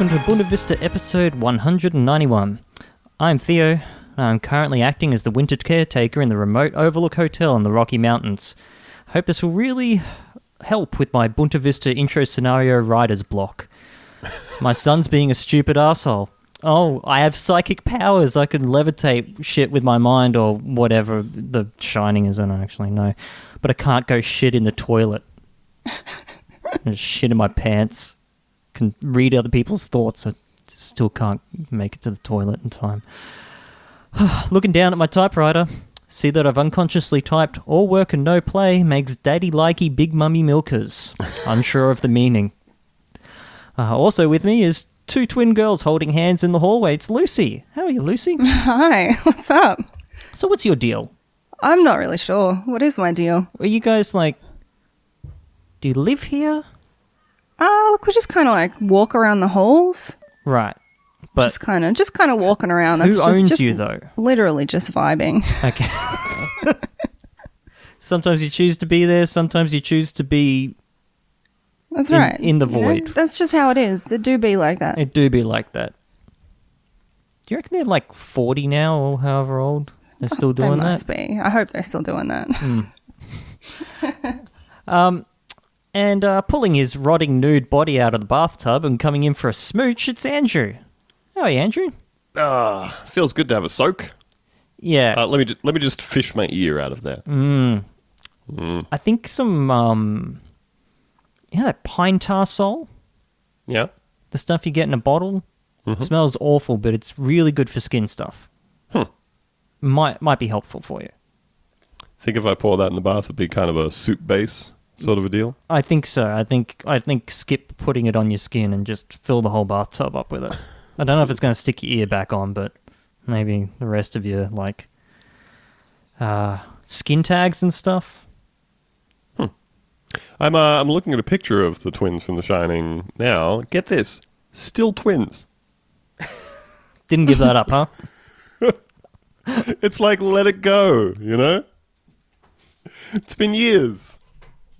Welcome to Buena Vista episode 191. I'm Theo, and I'm currently acting as the winter caretaker in the remote Overlook Hotel in the Rocky Mountains. Hope this will really help with my Bunta Vista intro scenario writer's block. My son's being a stupid asshole. Oh, I have psychic powers. I can levitate shit with my mind or whatever the shining is. I don't actually know. But I can't go shit in the toilet. Shit in my pants. Can read other people's thoughts. I still can't make it to the toilet in time. Looking down at my typewriter, see that I've unconsciously typed all work and no play makes daddy likey big mummy milkers. Unsure of the meaning. Uh, also with me is two twin girls holding hands in the hallway. It's Lucy. How are you, Lucy? Hi, what's up? so what's your deal? I'm not really sure. What is my deal? Are you guys like? Do you live here? Uh, look, we just kind of like walk around the halls. Right. But just kind of, just kind of walking around. who That's just, owns just you though? Literally just vibing. Okay. sometimes you choose to be there. Sometimes you choose to be. That's In- right. in the You know, void. That's just how it is. It do be like that. It do be like that. Do you reckon they're like forty now, or however old they're still they doing must that? be. I hope they're still doing that. And uh, pulling his rotting nude body out of the bathtub and coming in for a smooch, it's Andrew. How are you, Andrew? Ah, feels good to have a soak. Yeah, Uh, let me ju- let me just fish my ear out of there. I think some um, you know that Pinetarsol, Yeah. the stuff you get in a bottle. Smells awful, but it's really good for skin stuff. Hmm. Might might be helpful for you. Think if I pour that in the bath, it'd be kind of a soup base sort of a deal. I think so. I think I think skip putting it on your skin and just fill the whole bathtub up with it. I don't know if it's going to stick your ear back on, but maybe the rest of your like uh, skin tags and stuff. I'm uh, I'm looking at a picture of the twins from The Shining now. Get this, still twins. Didn't give that up, huh? It's like let it go, you know. It's been years.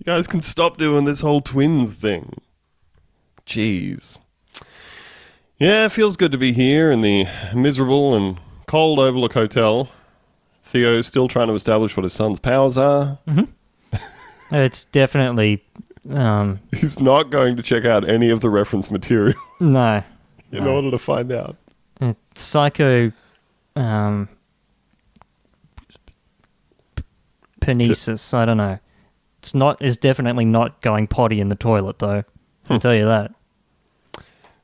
You guys can stop doing this whole twins thing. Jeez. Yeah, it feels good to be here in the miserable and cold Overlook Hotel. Theo's still trying to establish what his son's powers are. It's definitely um, He's not going to check out any of the reference material no in No. order to find out. Psycho um, penesis. I don't know. It's not. Is definitely not going potty in the toilet though. I'll tell you that.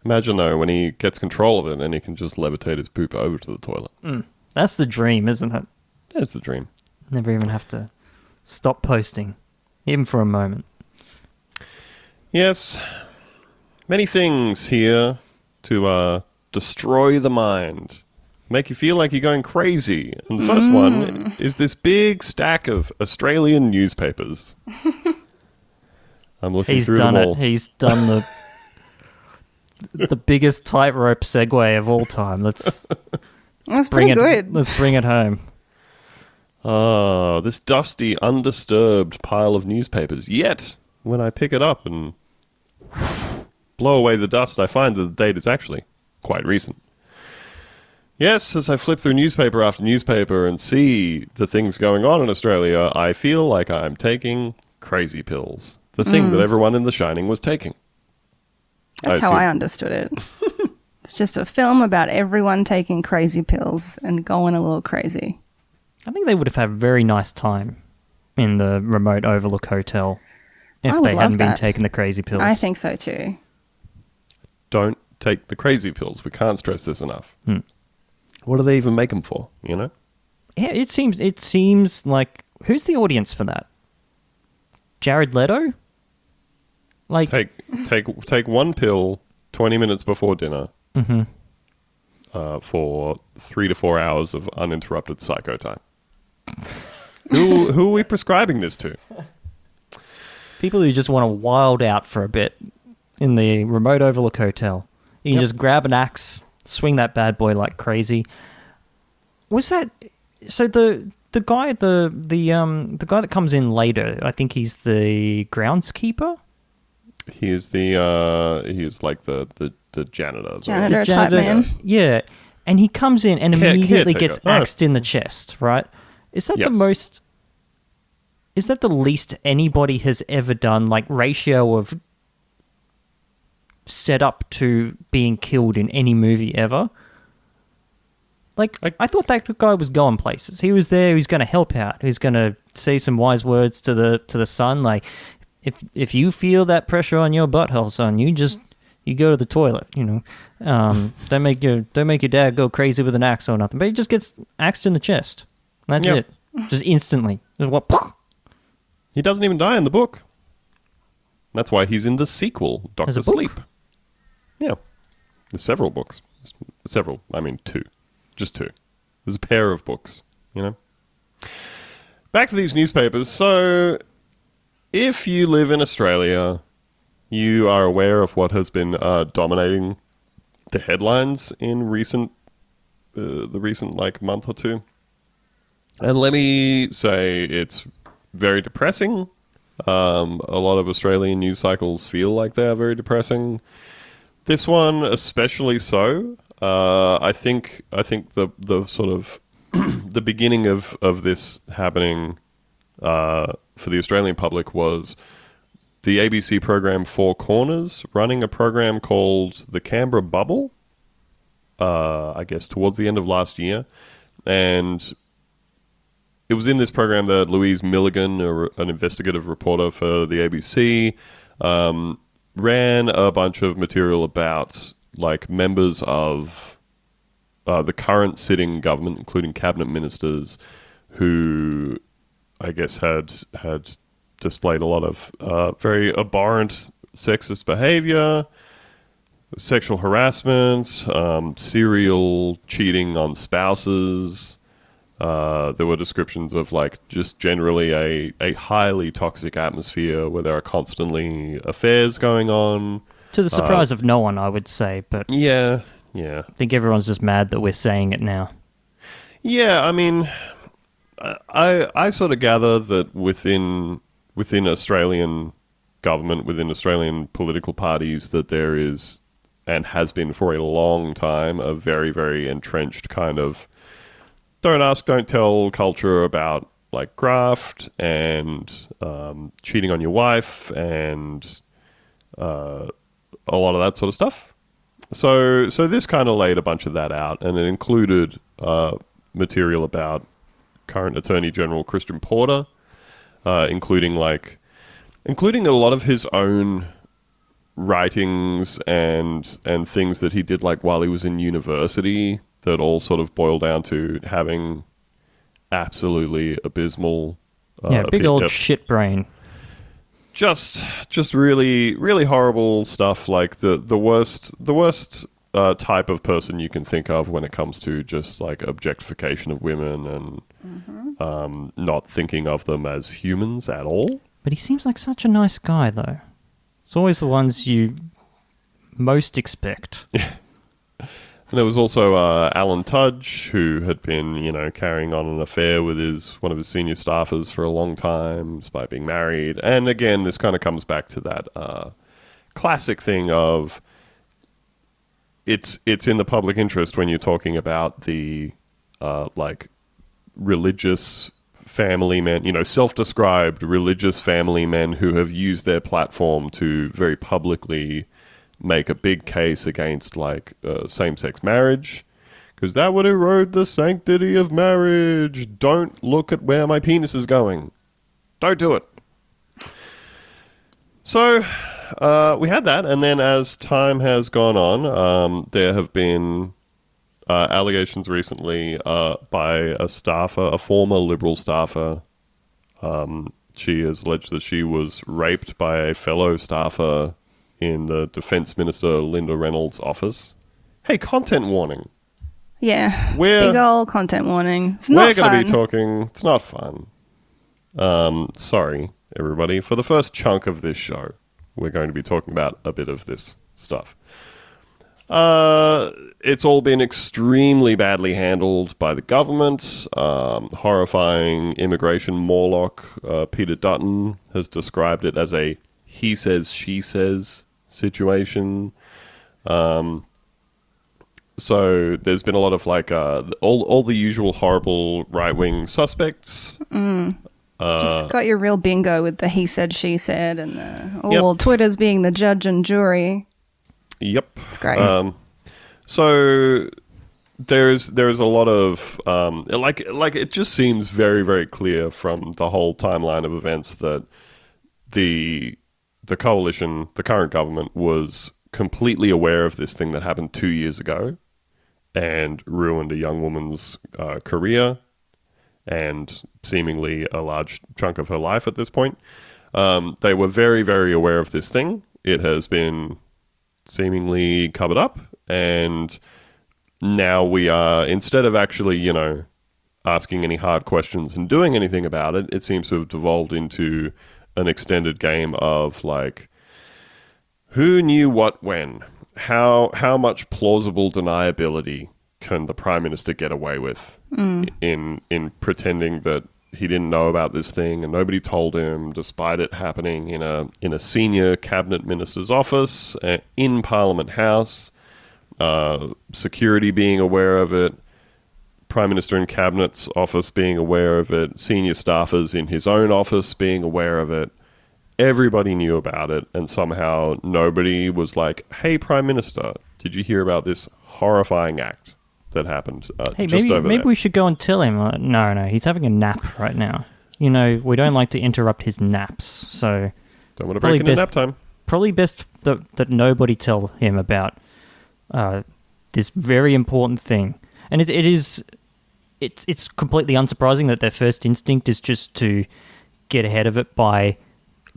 Imagine though when he gets control of it and he can just levitate his poop over to the toilet. That's the dream, isn't it? That's the dream. Never even have to stop posting, even for a moment. Yes, many things here to uh, destroy the mind, make you feel like you're going crazy. And the first one is this big stack of Australian newspapers. I'm looking at it. He's through done them it. He's done the the biggest tightrope segue of all time. Let's That's bring pretty it. good. Let's bring it home. Ah, this dusty, undisturbed pile of newspapers. Yet, when I pick it up and blow away the dust, I find that the date is actually quite recent. Yes, as I flip through newspaper after newspaper and see the things going on in Australia, I feel like I'm taking crazy pills. The thing that everyone in The Shining was taking. That's I how. I understood it. it's just a film about everyone taking crazy pills and going a little crazy. I think they would have had a very nice time in the remote Overlook Hotel if they hadn't been taking the crazy pills. I think so too. Don't take the crazy pills. We can't stress this enough. Hmm. What do they even make them for? You know? Yeah, it seems. It seems like who's the audience for that? Jared Leto. Like, take take take one pill 20 minutes before dinner Mm-hmm. uh, for three to four hours of uninterrupted psycho time who who are we prescribing this to people who just want to wild out for a bit in the remote Overlook Hotel. You can Yep. just grab an axe, swing that bad boy like crazy. Was that so? The the guy the the um the guy that comes in later, I think he's the groundskeeper. He is the uh, he is like the the, the janitor. the- Janitor. The type man. Yeah, and he comes in and Care- immediately caretaker. gets Oh. axed in the chest. Right? Is that Yes. the most? Is that the least anybody has ever done? Like ratio of set up to being killed in any movie ever. Like I- I, thought that guy was going places. He was there. He's going to help out. He's going to say some wise words to the to the son. Like if if you feel that pressure on your butthole, son, you just you go to the toilet. You know, um, don't make your don't make your dad go crazy with an axe or nothing. But he just gets axed in the chest. That's Yep. it. Just instantly. Just what? He doesn't even die in the book. That's why he's in the sequel, Doctor Sleep. book? Yeah, there's several books. Several. I mean, two. Just two. There's a pair of books. You know. Back to these newspapers. So, if you live in Australia, you are aware of what has been uh, dominating the headlines in recent, uh, the recent like month or two. And let me say, it's very depressing. Um, a lot of Australian news cycles feel like they are very depressing. This one, especially so. Uh, I think I think the the sort of the beginning of of this happening uh, for the Australian public was the ABC program Four Corners running a program called the Canberra Bubble. Uh, I guess towards the end of last year, and it was in this program that Louise Milligan, a, an investigative reporter for the ABC, um, ran a bunch of material about like members of uh, the current sitting government, including cabinet ministers, who I guess had had displayed a lot of uh, very abhorrent sexist behavior, sexual harassment, um, serial cheating on spouses. Uh, there were descriptions of like just generally a, a highly toxic atmosphere where there are constantly affairs going on. To the surprise of no one, I would say. But Yeah, yeah. I think everyone's just mad that we're saying it now. Yeah, I mean, I I sort of gather that within within Australian government, within Australian political parties, that there is and has been for a long time a very very entrenched kind of don't ask, don't tell culture about like graft and um, cheating on your wife and uh, a lot of that sort of stuff. So, so this kind of laid a bunch of that out, and it included uh, material about current Attorney General Christian Porter, uh, including like, including a lot of his own writings and and things that he did like while he was in university that all sort of boil down to having absolutely abysmal uh, yeah, big opi- old shit brain. just just really really horrible stuff like the the worst the worst uh, type of person you can think of when it comes to just like objectification of women and um, not thinking of them as humans at all. But he seems like such a nice guy, though. It's always the ones you most expect. And there was also uh, Alan Tudge, who had been, you know, carrying on an affair with his one of his senior staffers for a long time, despite being married. And again, this kind of comes back to that uh, classic thing of it's it's in the public interest when you're talking about the uh, like religious family men, you know, self-described religious family men who have used their platform to very publicly make a big case against like uh, same-sex marriage because that would erode the sanctity of marriage. Don't look at where my penis is going. Don't do it. So uh, we had that, and then as time has gone on, um, there have been uh, allegations recently uh, by a staffer, a former Liberal staffer. Um, she has alleged that she was raped by a fellow staffer in the Defence Minister Linda Reynolds' office. Hey, content warning. Yeah. We're- Big old content warning. It's We're going to be talking. It's not fun. Um, sorry, everybody. For the first chunk of this show, we're going to be talking about a bit of this stuff. Uh, it's all been extremely badly handled by the government. Um, horrifying immigration Morlock uh, Peter Dutton has described it as a he says, she says situation. Um, so there's been a lot of like uh, all all the usual horrible right wing suspects. Just got your real bingo with the he said, she said, and the, Yep. all Twitter's being the judge and jury. Yep. It's great. Um, so there's there's a lot of um, like like it just seems very very clear from the whole timeline of events that the the coalition, the current government, was completely aware of this thing that happened two years ago and ruined a young woman's uh, career and seemingly a large chunk of her life at this point. Um, they were very, very aware of this thing. It has been seemingly covered up, and now we are, instead of actually, you know, asking any hard questions and doing anything about it, it seems to have devolved into an extended game of like, who knew what when? How how much plausible deniability can the prime minister get away with in in pretending that he didn't know about this thing and nobody told him, despite it happening in a in a senior cabinet minister's office uh, in Parliament House, uh, security being aware of it, prime minister and cabinet's office being aware of it, senior staffers in his own office being aware of it everybody knew about it, and somehow nobody was like, "Hey, Prime Minister, did you hear about this horrifying act that happened uh, Hey, just maybe over maybe there?" we should go and tell him. Uh, no, no, he's having a nap right now. You know, we don't like to interrupt his naps, so Don't want to break into best- nap time. probably best that that nobody tell him about uh, this very important thing. And it, it is, it's it's completely unsurprising that their first instinct is just to get ahead of it by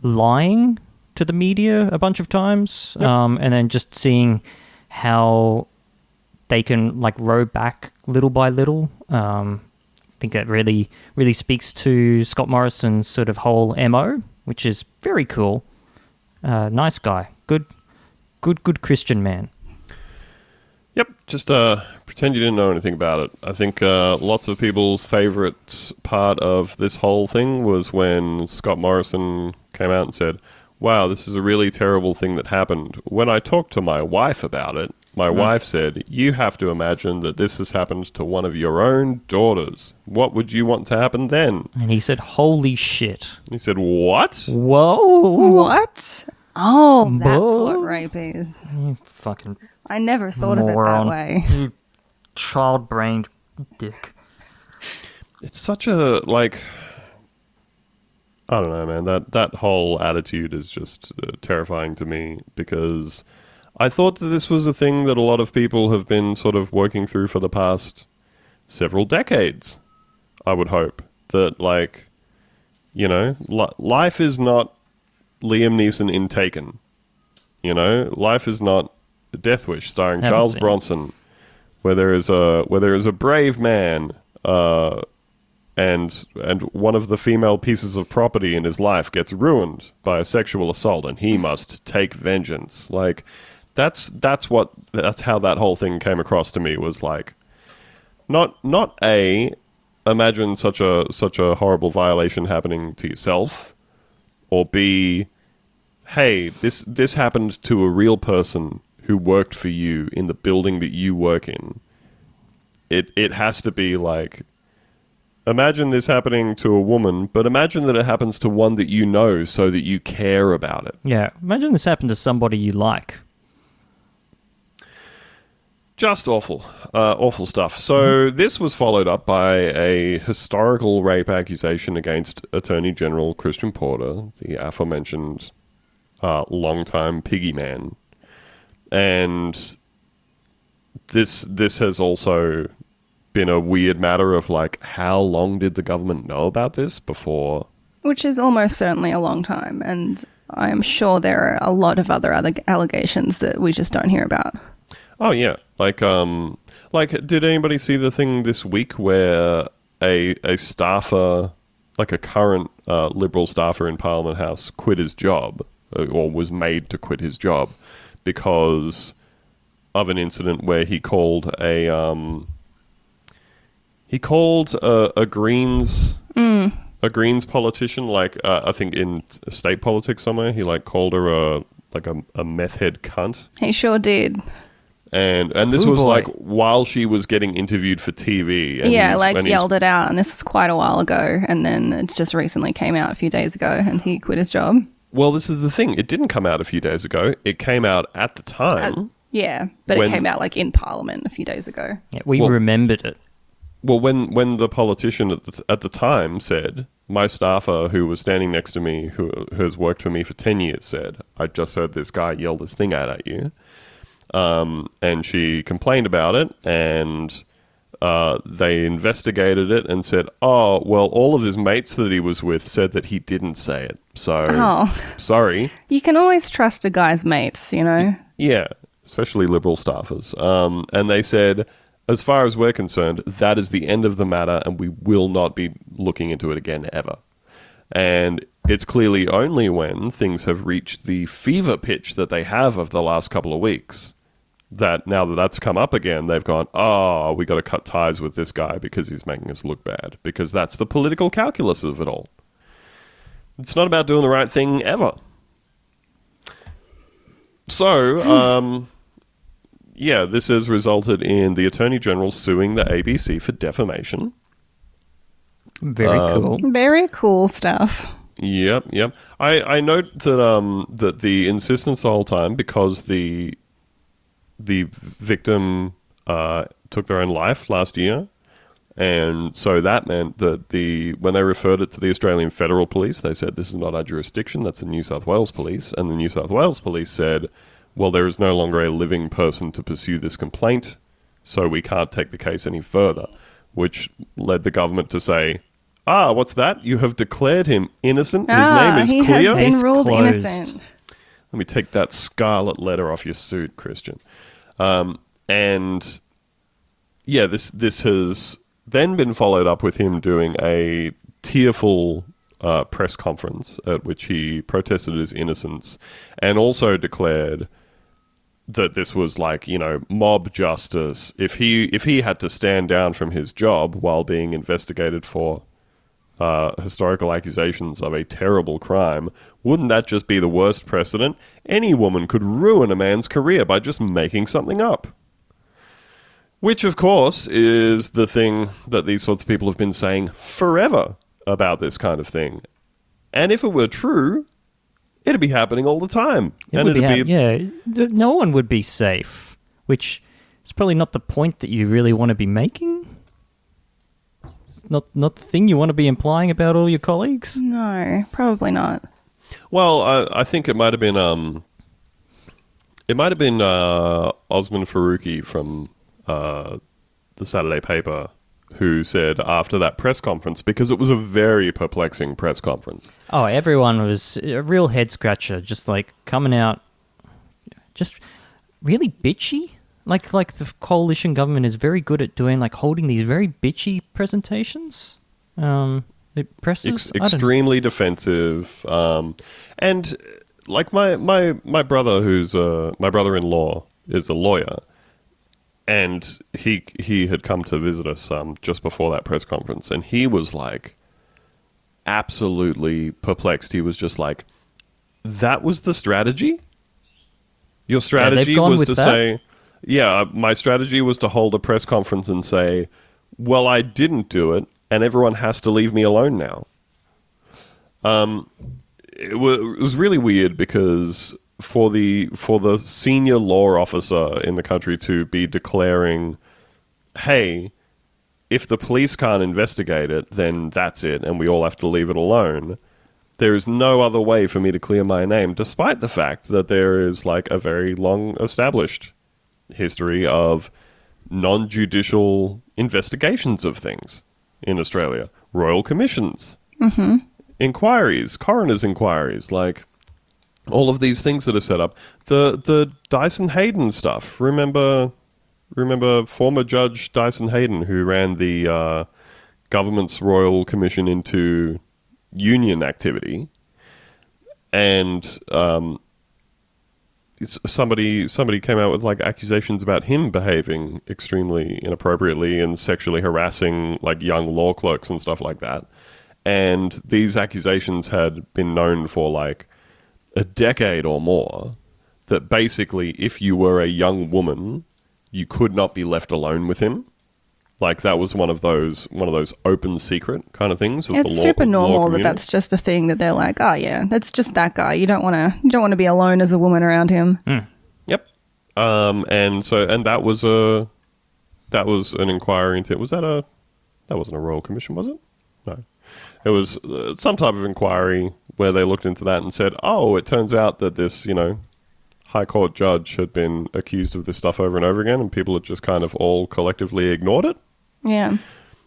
lying to the media a bunch of times, Yep. um, and then just seeing how they can like row back little by little. Um, I think that really really speaks to Scott Morrison's sort of whole mo, which is very cool. Uh, nice guy, good, good, good Christian man. Yep, just uh, pretend you didn't know anything about it. I think uh, lots of people's favorite part of this whole thing was when Scott Morrison came out and said, "Wow, this is a really terrible thing that happened." When I talked to my wife about it, my wife said, "You have to imagine that this has happened to one of your own daughters. What would you want to happen then?" And he said, "Holy shit! He said, "What?" Whoa, What? Oh, that's Whoa. what rape is. You fucking I never thought of it that way. You child-brained dick." It's such a like I don't know, man. That that whole attitude is just uh, terrifying to me because I thought that this was a thing that a lot of people have been sort of working through for the past several decades. I would hope that like you know, li- life is not Liam Neeson in Taken. You know, life is not Death Wish starring Charles Bronson. it. Where there is a where there is a brave man uh, and and one of the female pieces of property in his life gets ruined by a sexual assault and he must take vengeance. Like that's that's what that's how that whole thing came across to me was like not not a imagine such a such a horrible violation happening to yourself or b hey this this happened to a real person who worked for you in the building that you work in it it has to be like imagine this happening to a woman but imagine that it happens to one that you know so that you care about it. Yeah, imagine this happened to somebody you like. just awful uh, awful stuff. So this was followed up by a historical rape accusation against attorney general christian porter the aforementioned uh, longtime piggy man and this this has also been a weird matter of like how long did the government know about this before? Which is almost certainly a long time, and I am sure there are a lot of other other allegations that we just don't hear about. Oh yeah, like um, like did anybody see the thing this week where a a staffer, like a current uh, Liberal staffer in Parliament House, quit his job uh, or was made to quit his job because of an incident where he called a um, he called a, a Greens a Greens politician, like uh, I think in state politics somewhere, he like called her a like a, a meth head cunt, He sure did. and and this Ooh, was boy. like while she was getting interviewed for TV. And yeah, like and yelled it out, and this was quite a while ago, and then it just recently came out a few days ago, and he quit his job. Well, this is the thing. It didn't come out a few days ago. It came out at the time. Yeah, but When- it came out like in Parliament a few days ago. Yeah, we Well- remembered it. Well, when when the politician at the, at the time said, my staffer who was standing next to me, who, who has worked for me for ten years, said, "I just heard this guy yell this thing out at you," um, and she complained about it, and uh, they investigated it and said, "Oh, well, all of his mates that he was with said that he didn't say it, so Oh. sorry." You can always trust a guy's mates, you know? Yeah, especially liberal staffers. Um, and they said, as far as we're concerned, that is the end of the matter, and we will not be looking into it again ever. And it's clearly only when things have reached the fever pitch that they have of the last couple of weeks that now that that's come up again, they've gone, oh, we got to cut ties with this guy because he's making us look bad. Because that's the political calculus of it all. It's not about doing the right thing ever. So, um, yeah, this has resulted in the Attorney General suing the ABC for defamation. Very Um, cool. Very cool stuff. Yep, yep. I, I note that um that the insistence the whole time because the the victim uh, took their own life last year, and so that meant that the when they referred it to the Australian Federal Police, they said this is not our jurisdiction. That's the New South Wales Police, and the New South Wales Police said, well, there is no longer a living person to pursue this complaint, so we can't take the case any further, which led the government to say. Ah, what's that? You have declared him innocent. His ah, name is he clear. has been Case ruled closed. innocent. Let me take that scarlet letter off your suit, Christian. Um, and yeah, this this has then been followed up with him doing a tearful uh, press conference at which he protested his innocence and also declared that this was like you know mob justice. If he if he had to stand down from his job while being investigated for uh, historical accusations of a terrible crime, wouldn't that just be the worst precedent? Any woman could ruin a man's career by just making something up. Which, of course, is the thing that these sorts of people have been saying forever about this kind of thing. And if it were true, it'd be happening all the time. It and would be, it'd ha- yeah, no one would be safe, which is probably not the point that you really want to be making. It's not not the thing you want to be implying about all your colleagues. No, probably not. Well, I, I think it might have been um, it might have been uh, Osman Faruqi from uh, the Saturday paper who said after that press conference because it was a very perplexing press conference. Oh, everyone was a real head scratcher, just like coming out, just really bitchy. Like like the coalition government is very good at doing like holding these very bitchy presentations. Um, the presses Ex- I don't know. extremely defensive, um, and like my my my brother, who's uh, my brother-in-law, is a lawyer, and he he had come to visit us um, just before that press conference, and he was like absolutely perplexed. He was just like, "That was the strategy. Your strategy gone was to that? say." Yeah, my strategy was to hold a press conference and say, "Well, I didn't do it, and everyone has to leave me alone now." Um, it was, it was really weird because for the for the senior law officer in the country to be declaring, "Hey, if the police can't investigate it, then that's it, and we all have to leave it alone." There is no other way for me to clear my name, despite the fact that there is like a very long established history of non judicial investigations of things in Australia, royal commissions, inquiries, coroner's inquiries, like all of these things that are set up. The the Dyson Heydon stuff. Remember, remember former Judge Dyson Heydon who ran the uh, government's royal commission into union activity, and um, somebody somebody came out with like accusations about him behaving extremely inappropriately and sexually harassing like young law clerks and stuff like that. and these accusations had been known for like a decade or more. That basically, if you were a young woman, you could not be left alone with him. Like that was one of those one of those open secret kind of things. of the It's law- super of law normal that that's just a thing that they're like, oh yeah, that's just that guy. You don't want to, you don't want to be alone as a woman around him. Yep. Um, and so, and that was a, that was an inquiry into. Was that a, that wasn't a royal commission, was it? No, it was uh, some type of inquiry where they looked into that and said, oh, it turns out that this, you know, high court judge had been accused of this stuff over and over again, and people had just kind of all collectively ignored it. Yeah.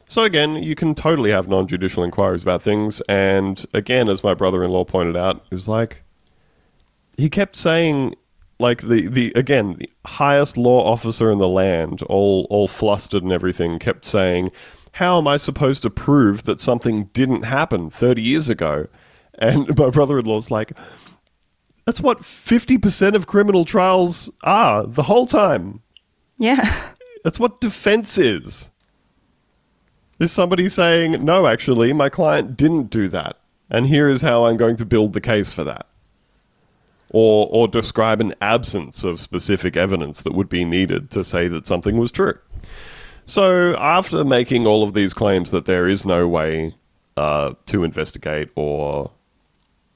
So again, you can totally have non-judicial inquiries about things, and again, as my brother-in-law pointed out, it was like he kept saying, like the the again the highest law officer in the land, all all flustered and everything, kept saying, "How am I supposed to prove that something didn't happen thirty years ago?" And my brother-in-law's like, "That's what fifty percent of criminal trials are the whole time." Yeah. That's what defense is. Is somebody saying, no, actually, my client didn't do that, and here is how I'm going to build the case for that? Or, or describe an absence of specific evidence that would be needed to say that something was true. So, after making all of these claims that there is no way uh, to investigate or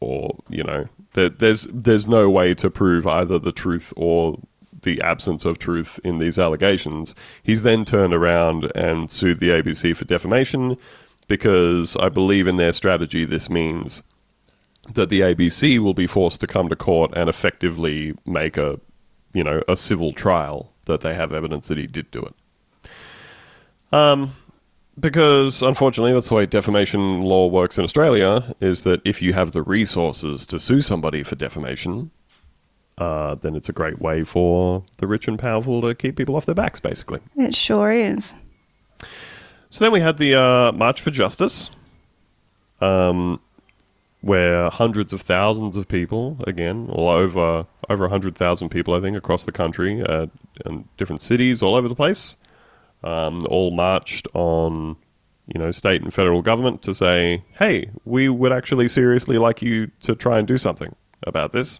or you know there, there's there's no way to prove either the truth or the absence of truth in these allegations. He's then turned around and sued the ABC for defamation because I believe in their strategy this means that the ABC will be forced to come to court and effectively make a you know a civil trial that they have evidence that he did do it. Um because unfortunately that's the way defamation law works in Australia is that if you have the resources to sue somebody for defamation, uh, then it's a great way for the rich and powerful to keep people off their backs, basically. It sure is. So then we had the uh, March for Justice, um, where hundreds of thousands of people, again, all over over hundred thousand people, I think, across the country, uh, in different cities all over the place, um, all marched on, you know, state and federal government to say, "Hey, we would actually seriously like you to try and do something about this."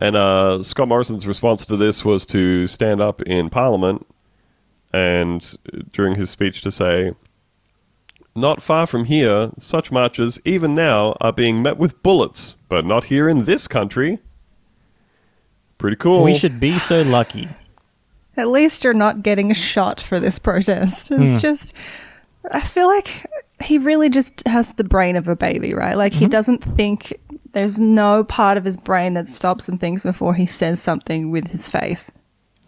And uh, Scott Morrison's response to this was to stand up in Parliament and uh, during his speech to say, Not far from here, such marches, even now, are being met with bullets, but not here in this country. Pretty cool. We should be so lucky. At least you're not getting a shot for this protest. It's just, I feel like he really just has the brain of a baby, right? Like he doesn't think, there's no part of his brain that stops and thinks before he says something with his face.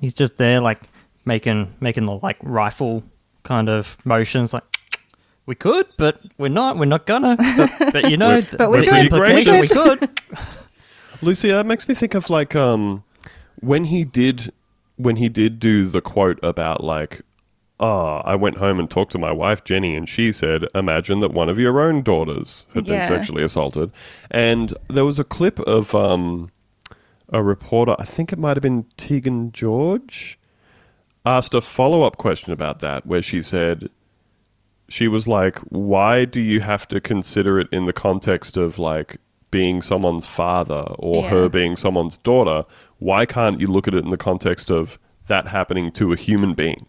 He's just there, like making making the like rifle kind of motions, like we could, but we're not. We're not gonna. But, but you know, But we the could. implication We we could. could. Lucy, that makes me think of like um when he did when he did do the quote about like oh, I went home and talked to my wife Jenny and she said, "Imagine that one of your own daughters had Yeah. been sexually assaulted." And there was a clip of um a reporter, I think it might have been Tegan George, asked a follow-up question about that where she said she was like, "Why do you have to consider it in the context of like being someone's father or Yeah. her being someone's daughter? Why can't you look at it in the context of that happening to a human being?"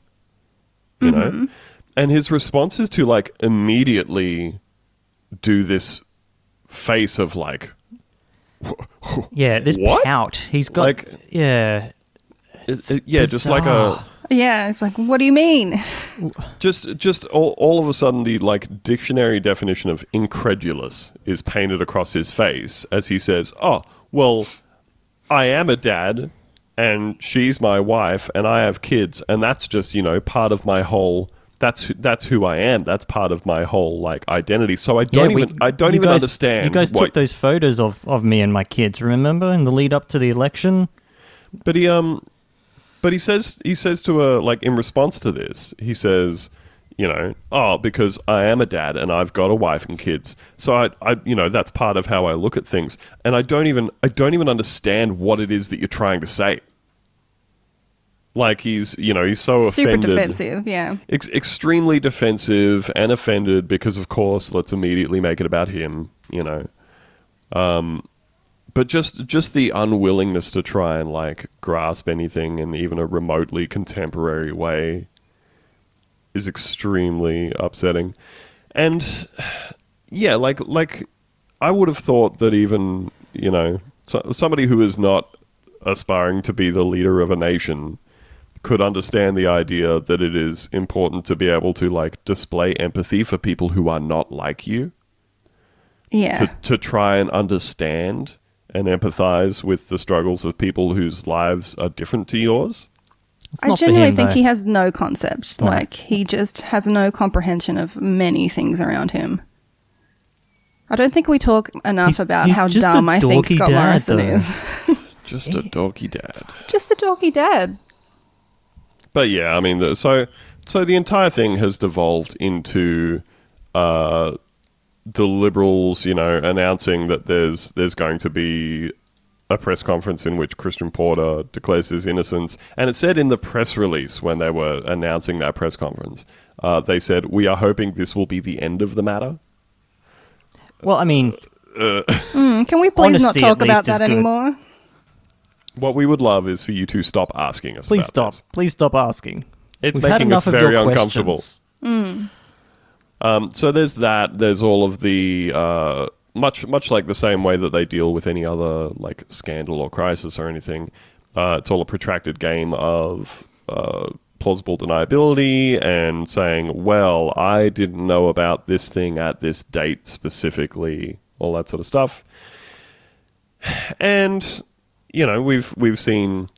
You know? Mm-hmm. And his response is to like immediately do this face of like Yeah, this What? pout. He's got. Like- yeah, it- it- uh, yeah, just like a. Yeah, it's like, what do you mean? just just all, all of a sudden the like dictionary definition of incredulous is painted across his face as he says oh well i am a dad and she's my wife and i have kids and that's just you know part of my whole that's who- that's who i am that's part of my whole like identity so i don't Yeah, we- even i don't even guys- understand You guys what, took those photos of, of me and my kids. Remember in the lead up to the election? But he um, but he says he says to her like in response to this, he says, you know, oh, because I am a dad and I've got a wife and kids, so I, I, you know, that's part of how I look at things, and I don't even I don't even understand what it is that you're trying to say. like he's you know he's so Super offended defensive, yeah. ex- extremely defensive and offended because of course let's immediately make it about him you know um but just just the unwillingness to try and like grasp anything in even a remotely contemporary way is extremely upsetting. And yeah like like i would have thought that even you know so, somebody who is not aspiring to be the leader of a nation could understand the idea that it is important to be able to like display empathy for people who are not like you. Yeah. to to try and understand and empathize with the struggles of people whose lives are different to yours I genuinely him, think though. he has no concept. No. Like he just has no comprehension of many things around him. I don't think we talk enough He's- about he's how dumb I think Scott dad, Morrison though. is. just a dorky dad just a dorky dad. But yeah, I mean, the- so so the entire thing has devolved into uh, the liberals, you know, announcing that there's there's going to be a press conference in which Christian Porter declares his innocence, and it said in the press release when they were announcing that press conference, uh, they said, "We are hoping this will be the end of the matter." Well, I mean, Mm, can we please not talk about that anymore? What we would love is for you to stop asking us. please about stop. this. Please stop asking. It's We've making us very uncomfortable. questions. Um, so there's that. There's all of the uh, much much like the same way that they deal with any other like scandal or crisis or anything. Uh, it's all a protracted game of uh, plausible deniability and saying, "Well, I didn't know about this thing at this date specifically," all that sort of stuff. And you know, we've we've seen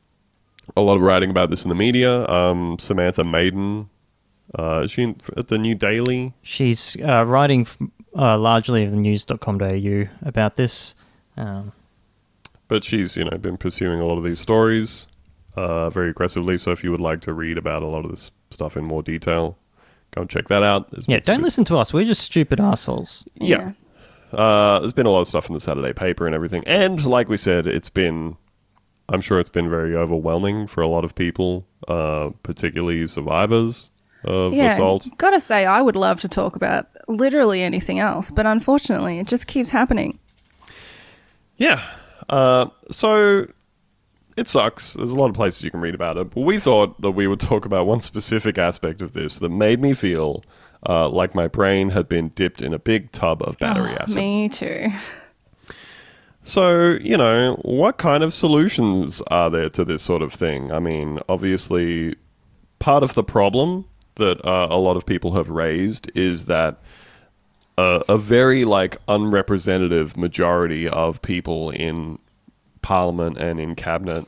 a lot of writing about this in the media. Um, Samantha Maiden, uh, she at the New Daily? She's uh, writing f- uh, largely of the news.com.au about this. Um, but she's you know been pursuing a lot of these stories uh, very aggressively. So if you would like to read about a lot of this stuff in more detail, go and check that out. There's yeah, don't good- listen to us. We're just stupid assholes. Yeah. Uh, there's been a lot of stuff in the Saturday paper and everything, and like we said, it's been. I'm sure it's been very overwhelming for a lot of people, uh, particularly survivors of Yeah, assault. gotta say, I would love to talk about literally anything else, but unfortunately, it just keeps happening. Yeah. Uh, so it sucks. There's a lot of places you can read about it, but we thought that we would talk about one specific aspect of this that made me feel uh, like my brain had been dipped in a big tub of battery Oh, acid. Me too. So, you know, what kind of solutions are there to this sort of thing? I mean, obviously, part of the problem that uh, a lot of people have raised is that uh, a very like unrepresentative majority of people in parliament and in cabinet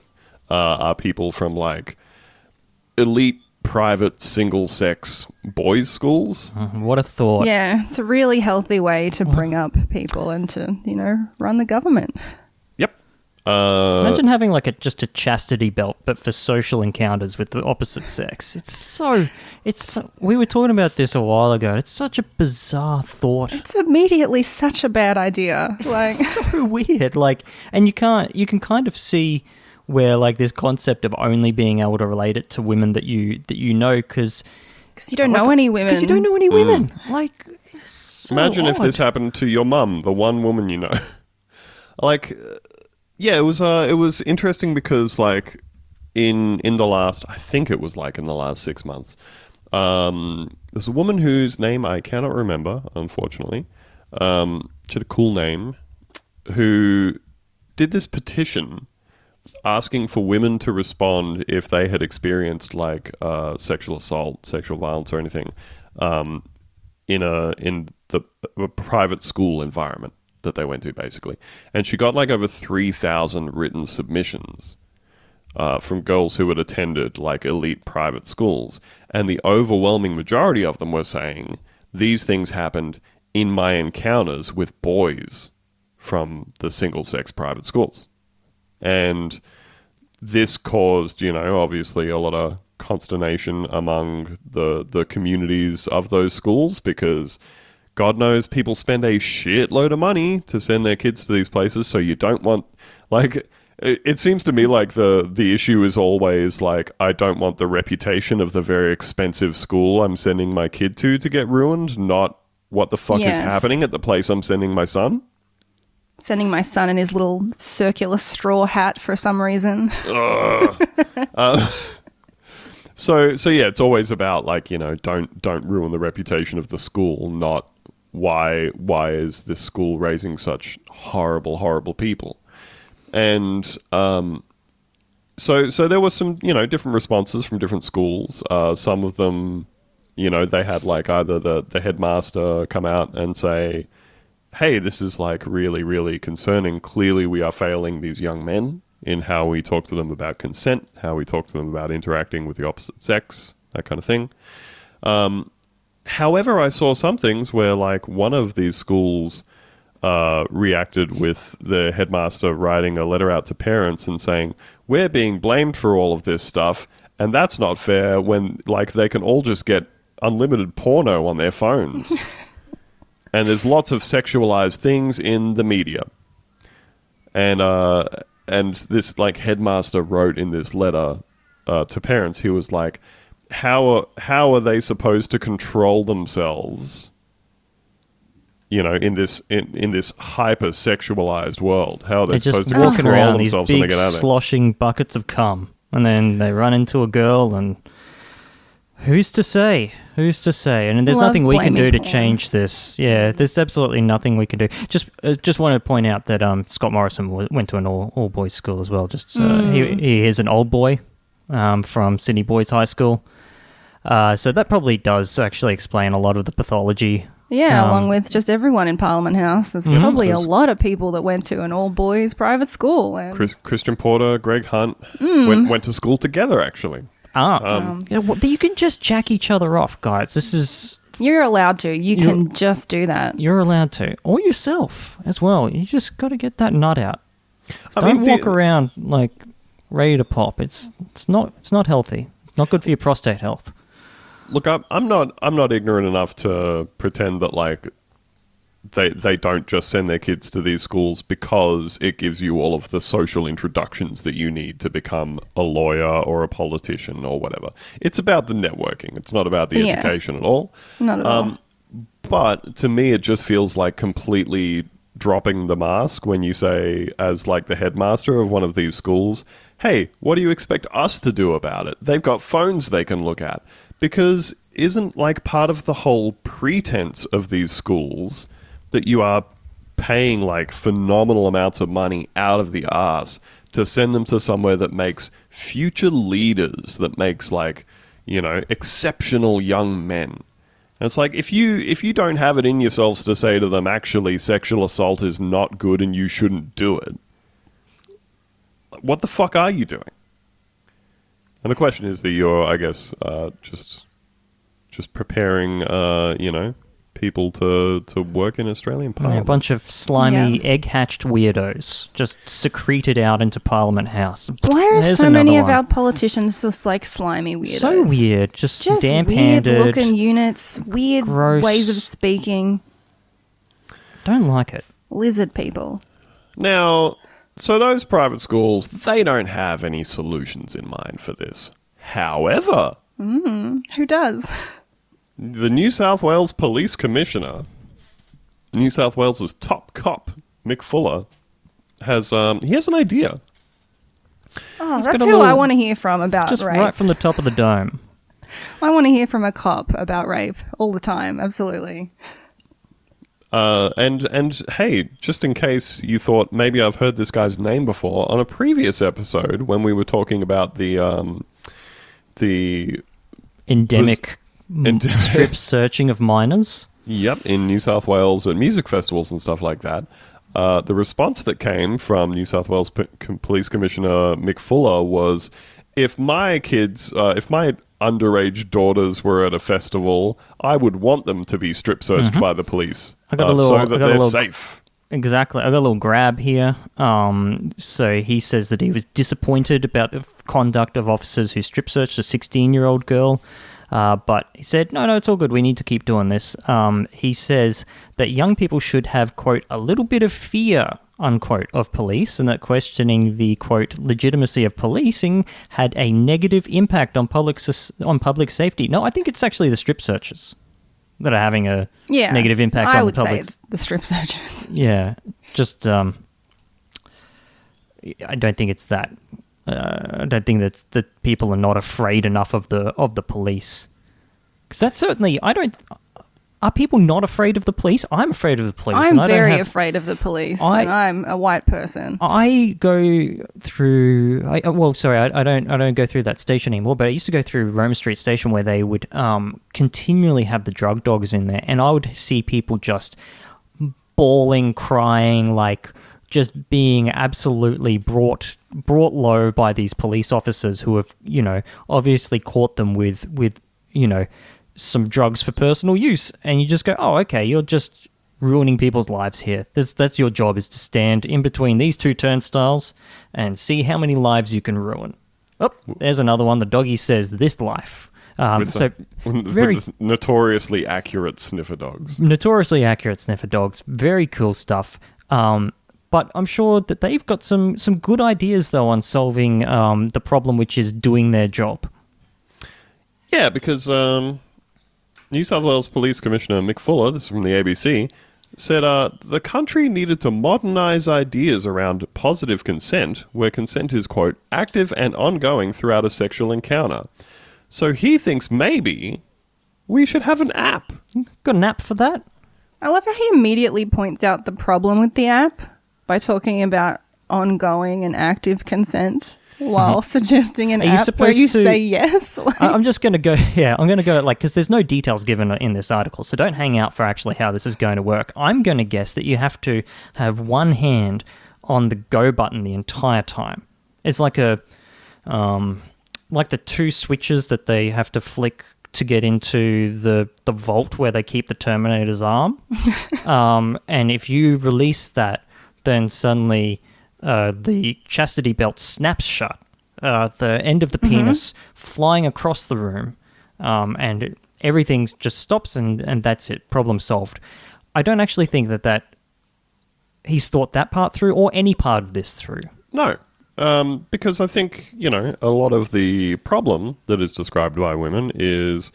uh, are people from like elite private single sex boys schools. Mhm, What a thought. Yeah, it's a really healthy way to bring up people and to, you know, run the government. Yep. Uh, Imagine having like a just a chastity belt, but for social encounters with the opposite sex. It's so. It's. So, we were talking about this a while ago. It's such a bizarre thought. It's immediately such a bad idea. Like, so weird. Like, and you can't. You can kind of see where like this concept of only being able to relate it to women that you that you know because because you don't know any women. because you don't know any women. Like, it's so Imagine if this happened to your mum, the one woman you know. like, uh, yeah, it was. Uh, it was interesting because, like, in in the last, I think it was like in the last six months, um, there's a woman whose name I cannot remember, unfortunately. Um, she had a cool name, who did this petition asking for women to respond if they had experienced like uh, sexual assault, sexual violence, or anything um, in a in the a private school environment that they went to, basically. And she got like over three thousand written submissions uh, from girls who had attended like elite private schools, and the overwhelming majority of them were saying these things happened in my encounters with boys from the single sex private schools. And this caused, you know, obviously a lot of consternation among the the communities of those schools because God knows people spend a shitload of money to send their kids to these places, so you don't want like It, it seems to me like the the issue is always like I don't want the reputation of the very expensive school I'm sending my kid to to get ruined, not what the fuck Yes. is happening at the place I'm sending my son. Sending my son in his little circular straw hat for some reason. Uh, so so yeah, it's always about like, you know, don't don't ruin the reputation of the school, not why why is this school raising such horrible horrible people. And um so so there were some, you know, different responses from different schools. Uh some of them, you know, they had like either the the headmaster come out and say, "Hey, this is like really really concerning. Clearly we are failing these young men." in how we talk to them about consent, how we talk to them about interacting with the opposite sex, that kind of thing. Um, however, I saw some things where, like, one of these schools uh, reacted with the headmaster writing a letter out to parents and saying, We're being blamed for all of this stuff, and that's not fair when, like, they can all just get unlimited porno on their phones. and there's lots of sexualized things in the media. And, uh, and this like headmaster wrote in this letter uh, to parents he was like how are, how are they supposed to control themselves you know in this in, in this hyper sexualized world how are they They're supposed just to walking control around these themselves when they big get out of there sloshing buckets of cum, and then they run into a girl, and who's to say? Who's to say? And there's Love nothing we can do to porn. change this. Yeah, there's absolutely nothing we can do. Just uh, just want to point out that um, Scott Morrison w- went to an all all boys school as well. Just uh, he Mm. he is an old boy um, from Sydney Boys High School. Uh, so that probably does actually explain a lot of the pathology Yeah, Um, along with just everyone in Parliament House. There's Mhm. probably a So it's- lot of people that went to an all boys private school. And Chris, christian porter greg hunt Mm. went, went to school together actually Ah, Um, yeah, well, you can just jack each other off, guys. This is You're allowed to. You can just do that. you're allowed to, or yourself as well. You just got to get that nut out. I Don't mean, the- walk around like ready to pop. It's it's not it's not healthy. It's not good for your prostate health. Look I'm, I'm not i'm not ignorant enough to pretend that like they they don't just send their kids to these schools because it gives you all of the social introductions that you need to become a lawyer or a politician or whatever. It's about the networking. It's not about the Yeah. education at all. Not at Um, but to me it just feels like completely dropping the mask when you say as like the headmaster of one of these schools hey what do you expect us to do about it? They've got phones they can look at because isn't like part of the whole pretense of these schools that you are paying like phenomenal amounts of money out of the arse to send them to somewhere that makes future leaders that makes like you know exceptional young men? And it's like if you if you don't have it in yourselves to say to them actually sexual assault is not good and you shouldn't do it what the fuck are you doing and the question is that you're i guess uh, just just preparing uh, you know people to to work in australian Yeah, a bunch of slimy, Yeah. egg hatched weirdos just secreted out into Parliament House. Why are There's so many another of one. our politicians just like slimy weirdos? So weird, just, Just damp weird handed. looking units, weird gross. ways of speaking, Don't like it. lizard people. Now, so those private schools, they don't have any solutions in mind for this. However, Who does? the New South Wales Police Commissioner, New South Wales's top cop, Mick Fuller, has um, he has an idea. Oh, He's that's who little- I want to hear from about Just rape. right from the top of the dome. I want to hear from a cop about rape all the time. Absolutely. Uh, and and hey, just in case you thought maybe I've heard this guy's name before, on a previous episode when we were talking about the um, the Endemic strip searching of minors. Yep, in New South Wales at music festivals and stuff like that. Uh, the response that came from New South Wales P- Police Commissioner Mick Fuller was, "If my kids, uh, if my underage daughters were at a festival, I would want them to be strip searched by the police, Mm-hmm. I got a uh, little- so that they're little- safe." Exactly. I got a little grab here. Um, so he says that he was disappointed about the conduct of officers who strip searched a 16 year old girl. Uh, but he said, no, no, it's all good. We need to keep doing this. Um, he says that young people should have, quote, a little bit of fear unquote of police and that questioning the quote legitimacy of policing had a negative impact on public on public safety. No, I think it's actually the strip searches that are having a Yeah. negative impact I on would the public. say it's the strip searches. Yeah, just um, I don't think it's that. Uh, I don't think that's that people are not afraid enough of the of the police. Because that's certainly I don't. Are people not afraid of the police? I'm afraid of the police. I'm and I don't very have- afraid of the police, I- and I'm a white person. I go through. I, uh, well, sorry, I, I don't. I don't go through that station anymore. But I used to go through Roma Street Station where they would um, continually have the drug dogs in there, and I would see people just bawling, crying, like just being absolutely brought brought low by these police officers who have, you know, obviously caught them with with you know some drugs for personal use, and you just go, oh, okay, you're just ruining people's lives here. That's that's your job is to stand in between these two turnstiles and see how many lives you can ruin. Oh, there's another one. The doggy says this life. Um, with, so the, very notoriously accurate sniffer dogs. notoriously accurate sniffer dogs. Very cool stuff. Um, but I'm sure that they've got some some good ideas though on solving um, the problem, which is doing their job. Yeah, because um, New South Wales Police Commissioner Mick Fuller, this is from the ABC, said uh, the country needed to modernize ideas around positive consent, where consent is, quote, active and ongoing throughout a sexual encounter. So he thinks maybe we should have an app. Got an app for that? I love how he immediately points out the problem with the app by talking about ongoing and active consent while suggesting an Mm-hmm. Are you where you to- say yes. Like, I'm just going to go. Yeah, I'm going to go like because there's no details given in this article, so don't hang out for actually how this is going to work. I'm going to guess that you have to have one hand on the go button the entire time. It's like a, um, like the two switches that they have to flick to get into the the vault where they keep the Terminator's arm. um, and if you release that, then suddenly uh, the chastity belt snaps shut. Uh, the end of the penis flying across the room, um, and it, everything just stops, and, and that's it. Problem solved. I don't actually think that that he's thought that part through or any part of this through. No. Um, because I think, you know, a lot of the problem that is described by women is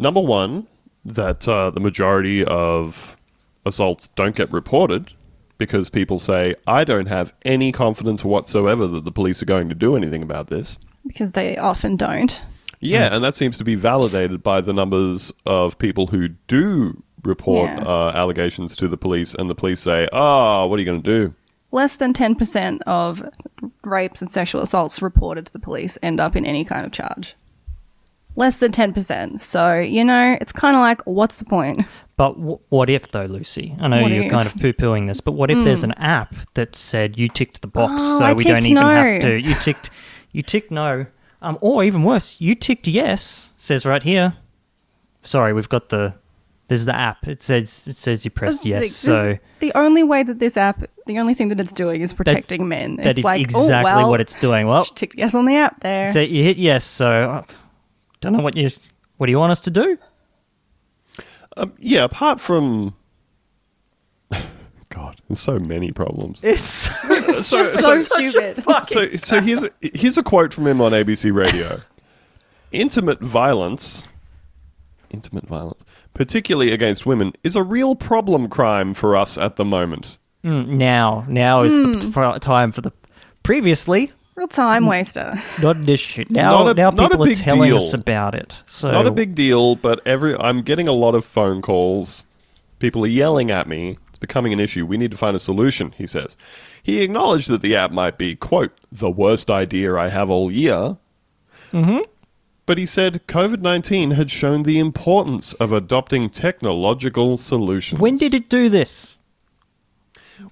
number one, that uh, the majority of assaults don't get reported because people say, I don't have any confidence whatsoever that the police are going to do anything about this. because they often don't. Yeah, and that seems to be validated by the numbers of people who do report Yeah. uh, allegations to the police, and the police say, "Oh, what are you going to do?" Less than 10% of rapes and sexual assaults reported to the police end up in any kind of charge. Less than 10%. So, you know, it's kind of like, what's the point? But w- what if, though, Lucy? I know What you're if? kind of poo pooing this, but what if there's an app that said you ticked the box, Oh, so I we don't even have to? You ticked, you ticked no, um, or even worse, you ticked yes. Says right here. Sorry, we've got the. There's the app. It says it says you pressed yes. this- So the only way that this app, the only thing that it's doing is protecting men. that it's is like, exactly oh, well, what it's doing. Well, ticked yes on the app there. so you hit yes. So uh, don't know what you. What do you want us to do? Um, yeah, apart from. God, there's so many problems. It's so, so stupid. so, so here's a, here's a quote from him on ABC Radio. Intimate violence, intimate violence, particularly against women, is a real problem crime for us at the moment. Mm, now. Now is Hmm. the pr- time for the. Previously, Real time waster. not an issue. Now, Not a- now not a people are big telling deal. us about it. So Not a big deal, but every I'm getting a lot of phone calls. People are yelling at me. It's becoming an issue. We need to find a solution, he says. He acknowledged that the app might be, quote, the worst idea I have all year. Mm-hmm. But he said COVID 19 had shown the importance of adopting technological solutions. When did it do this?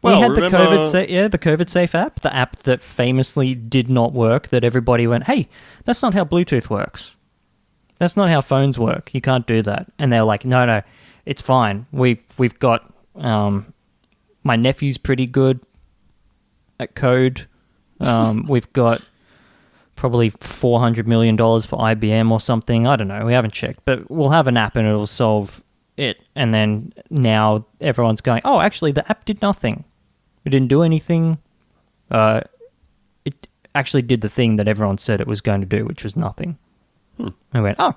Well, we had remember- the COVID safe, yeah, the COVID safe app, the app that famously did not work. That everybody went, "Hey, that's not how Bluetooth works. That's not how phones work. You can't do that." And they're like, "No, no, it's fine. We've we've got um, my nephew's pretty good at code. Um, we've got probably four hundred million dollars for IBM or something. I don't know. We haven't checked, but we'll have an app and it'll solve it. And then now everyone's going, oh, actually, the app did nothing. It didn't do anything. Uh, it actually did the thing that everyone said it was going to do, which was nothing. I went, oh,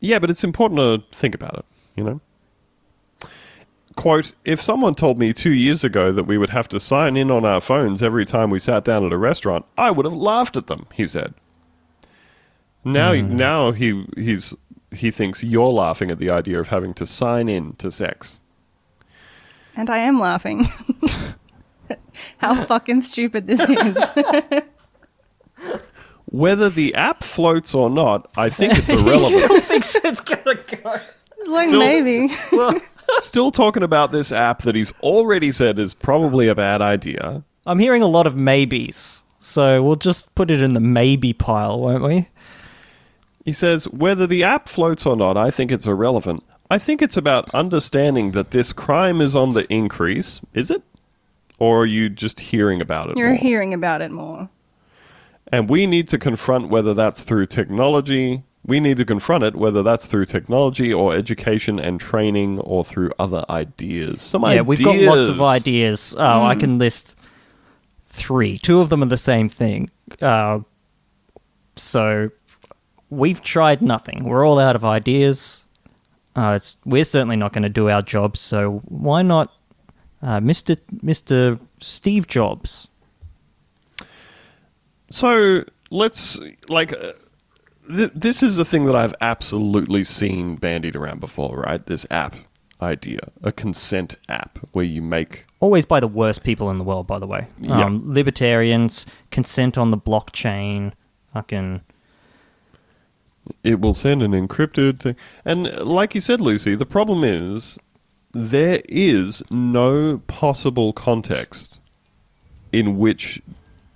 Yeah, but it's important to think about it, you know? Quote, if someone told me two years ago that we would have to sign in on our phones every time we sat down at a restaurant, I would have laughed at them, he said. Now now he he's he thinks you're laughing at the idea of having to sign in to sex. And I am laughing. How fucking stupid this is. Whether the app floats or not, I think it's irrelevant. He thinks it's gonna go. like Still- maybe. Still talking about this app that he's already said is probably a bad idea. I'm hearing a lot of maybes, so we'll just put it in the maybe pile, won't we? He says, whether the app floats or not, I think it's irrelevant. I think it's about understanding that this crime is on the increase. Is it? Or are you just hearing about it? You're more? hearing about it more. And we need to confront whether that's through technology. We need to confront it whether that's through technology or education and training or through other ideas. Some yeah, ideas. we've got lots of ideas. Oh, I can list three. Two of them are the same thing. Uh, so we've tried nothing. We're all out of ideas. Uh, it's, we're certainly not going to do our job. So why not, uh, Mister Mister Steve Jobs? So let's like. Uh, th- this is a thing that I've absolutely seen bandied around before, right? This app idea, a consent app where you make Always by the worst people in the world, by the way. Yeah. Um, Libertarians, consent on the blockchain, fucking. It will send an encrypted thing. And like you said, Lucy, the problem is there is no possible context in which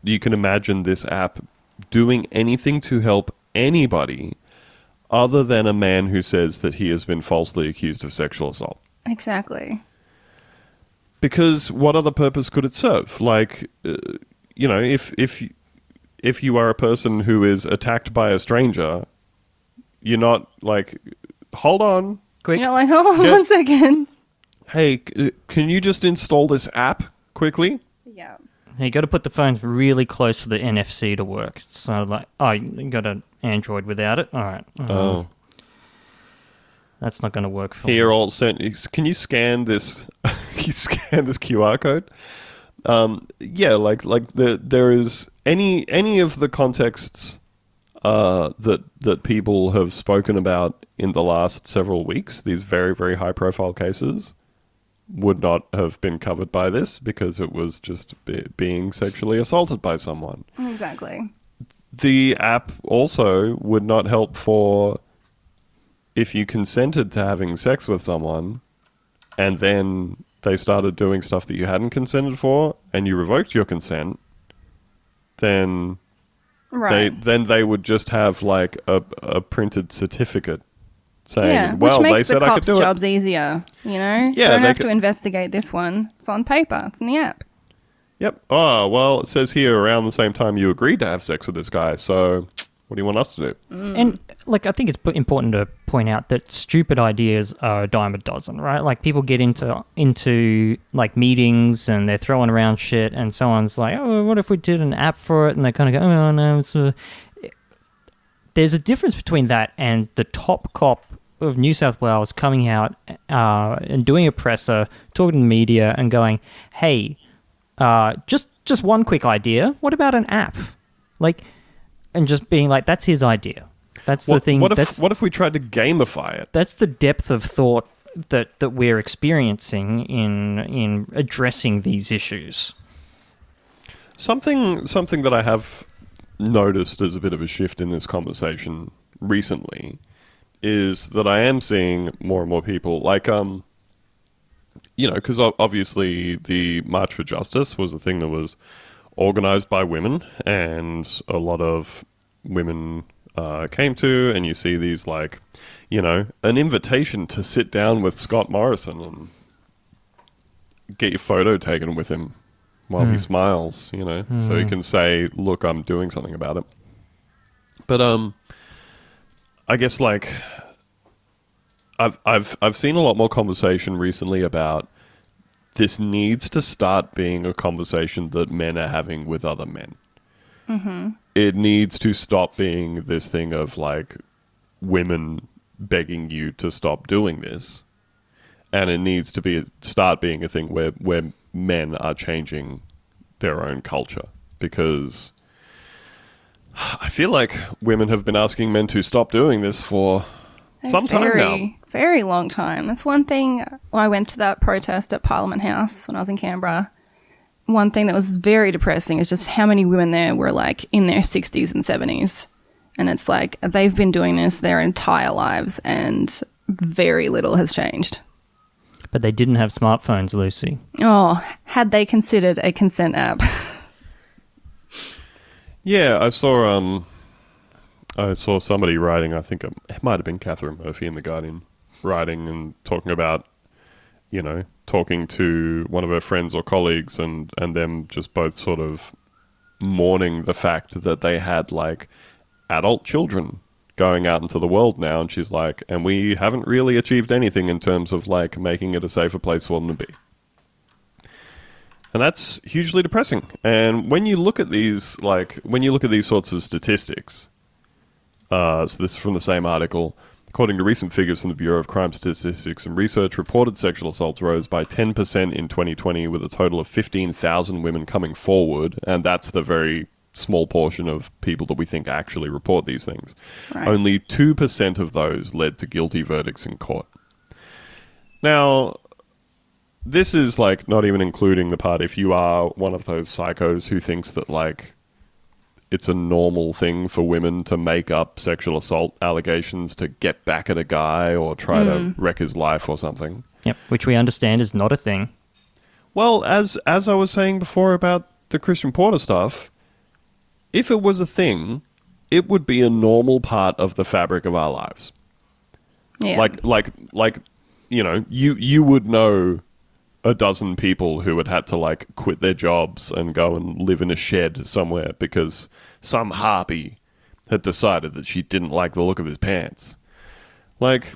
you can imagine this app doing anything to help anybody other than a man who says that he has been falsely accused of sexual assault. Exactly. Because what other purpose could it serve? Like, uh, you know, if if if you are a person who is attacked by a stranger, you're not like, hold on, Quick. You're not like, oh, Get- one second. hey, c- can you just install this app quickly? Yeah. You got to put the phones really close for the NFC to work. So like, oh, you got an Android without it. All right, Oh, that's not going to work for here, all sent. Can you scan this? can you scan this QR code? Um, yeah, like like the there is any any of the contexts uh, that that people have spoken about in the last several weeks. These very very high profile cases would not have been covered by this because it was just be- being sexually assaulted by someone. Exactly. the app also would not help for if you consented to having sex with someone and then they started doing stuff that you hadn't consented for and you revoked your consent then they Right. then they would just have like a, a printed certificate saying yeah, well which they makes said the I could cops' do it jobs easier. You know, Yeah, don't they have could- to investigate this one. It's on paper. It's in the app. yep oh well it says here around the same time you agreed to have sex with this guy so what do you want us to do And like, I think it's important to point out that stupid ideas are a dime a dozen, right? Like, people get into into like meetings and they're throwing around shit, and someone's like, "Oh, what if we did an app for it?" And they kind of go, "Oh no." It's a... There's a difference between that and the top cop of New South Wales coming out uh, and doing a presser, talking to the media, and going, "Hey, uh, just just one quick idea. What about an app?" Like, and just being like, "That's his idea." That's the thing. what if what if we tried to gamify it that's the depth of thought that that we're experiencing in in addressing these issues. Something something that I have noticed as a bit of a shift in this conversation recently is that I am seeing more and more people like um you know because obviously the March for Justice was a thing that was organized by women and a lot of women uh, came to and you see these like you know an invitation to sit down with Scott Morrison and get your photo taken with him while he smiles, you know, so he can say, "Look, I'm doing something about it." But um, I guess like I've I've I've seen a lot more conversation recently about this needs to start being a conversation that men are having with other men. Mm-hmm. It needs to stop being this thing of like women begging you to stop doing this, and it needs to be start being a thing where where men are changing their own culture because I feel like women have been asking men to stop doing this for A some time very, now. Very long time. That's one thing. When I went to that protest at Parliament House when I was in Canberra. One thing that was very depressing is just how many women there were like in their 60s and 70s. And it's like they've been doing this their entire lives and very little has changed. But they didn't have smartphones, Lucy. Oh, had they considered a consent app? Yeah, I saw um, I saw somebody writing. I think it, it might have been Katharine Murphy in the Guardian, writing and talking about, you know, talking to one of her friends or colleagues, and and them just both sort of mourning the fact that they had like adult children going out into the world now, and she's like, and we haven't really achieved anything in terms of like making it a safer place for them to be. And that's hugely depressing. And when you look at these, like, when you look at these sorts of statistics, uh, so this is from the same article. According to recent figures from the Bureau of Crime Statistics and Research, reported sexual assaults rose by 10% in 2020, with a total of 15,000 women coming forward. And that's the very small portion of people that we think actually report these things. Right. Only 2% of those led to guilty verdicts in court. Now, this is like not even including the part if you are one of those psychos who thinks that like it's a normal thing for women to make up sexual assault allegations to get back at a guy or try to hmm. wreck his life or something. Yep, which we understand is not a thing. Well, as as I was saying before about the Christian Porter stuff, if it was a thing, it would be a normal part of the fabric of our lives. Yeah. Like like like you know, you you would know a dozen people who had had to like quit their jobs and go and live in a shed somewhere because some harpy had decided that she didn't like the look of his pants. Like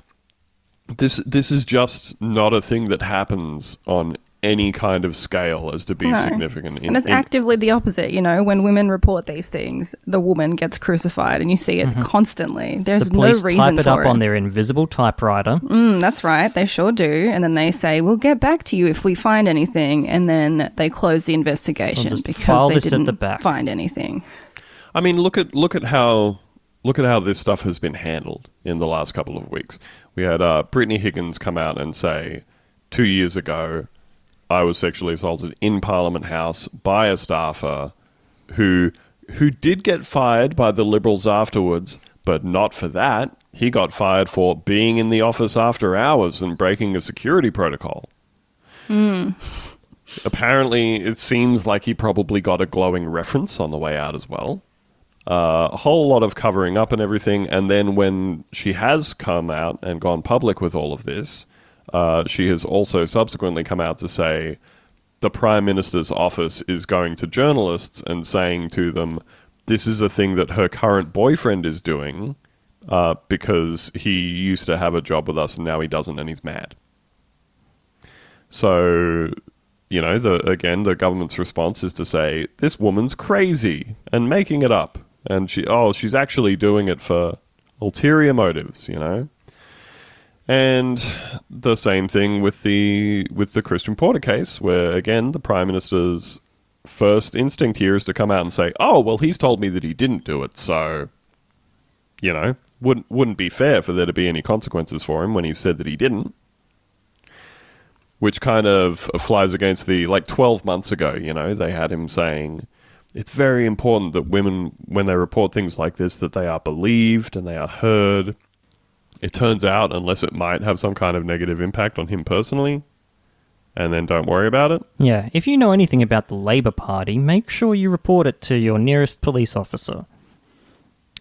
this this is just not a thing that happens on any kind of scale as to be No. significant. In, and it's in- actively the opposite, you know, when women report these things, the woman gets crucified and you see it constantly. There's The no reason type it for up it. on their invisible typewriter. Mm, that's right, they sure do. And then they say, "We'll get back to you if we find anything." And then they close the investigation just because they didn't the back. find anything. I mean, look at look at how look at how this stuff has been handled in the last couple of weeks. We had uh, Brittany Higgins come out and say, two years ago, I was sexually assaulted in Parliament House by a staffer who who did get fired by the Liberals afterwards, but not for that. He got fired for being in the office after hours and breaking a security protocol. Apparently, it seems like he probably got a glowing reference on the way out as well uh, a whole lot of covering up and everything. And then when she has come out and gone public with all of this, uh, she has also subsequently come out to say the Prime Minister's office is going to journalists and saying to them, this is a thing that her current boyfriend is doing uh, because he used to have a job with us and now he doesn't and he's mad. So, you know, the again, the government's response is to say this woman's crazy and making it up, and she oh she's actually doing it for ulterior motives, you know. And the same thing with the with the Christian Porter case, where again the prime minister's first instinct here is to come out and say, "Oh, well, he's told me that he didn't do it, so you know, wouldn't wouldn't be fair for there to be any consequences for him when he said that he didn't." Which kind of uh, flies against the like 12 months ago, you know, they had him saying it's very important that women when they report things like this that they are believed and they are heard. It turns out unless it might have some kind of negative impact on him personally, and then don't worry about it. Yeah, if you know anything about the Labor Party, make sure you report it to your nearest police officer.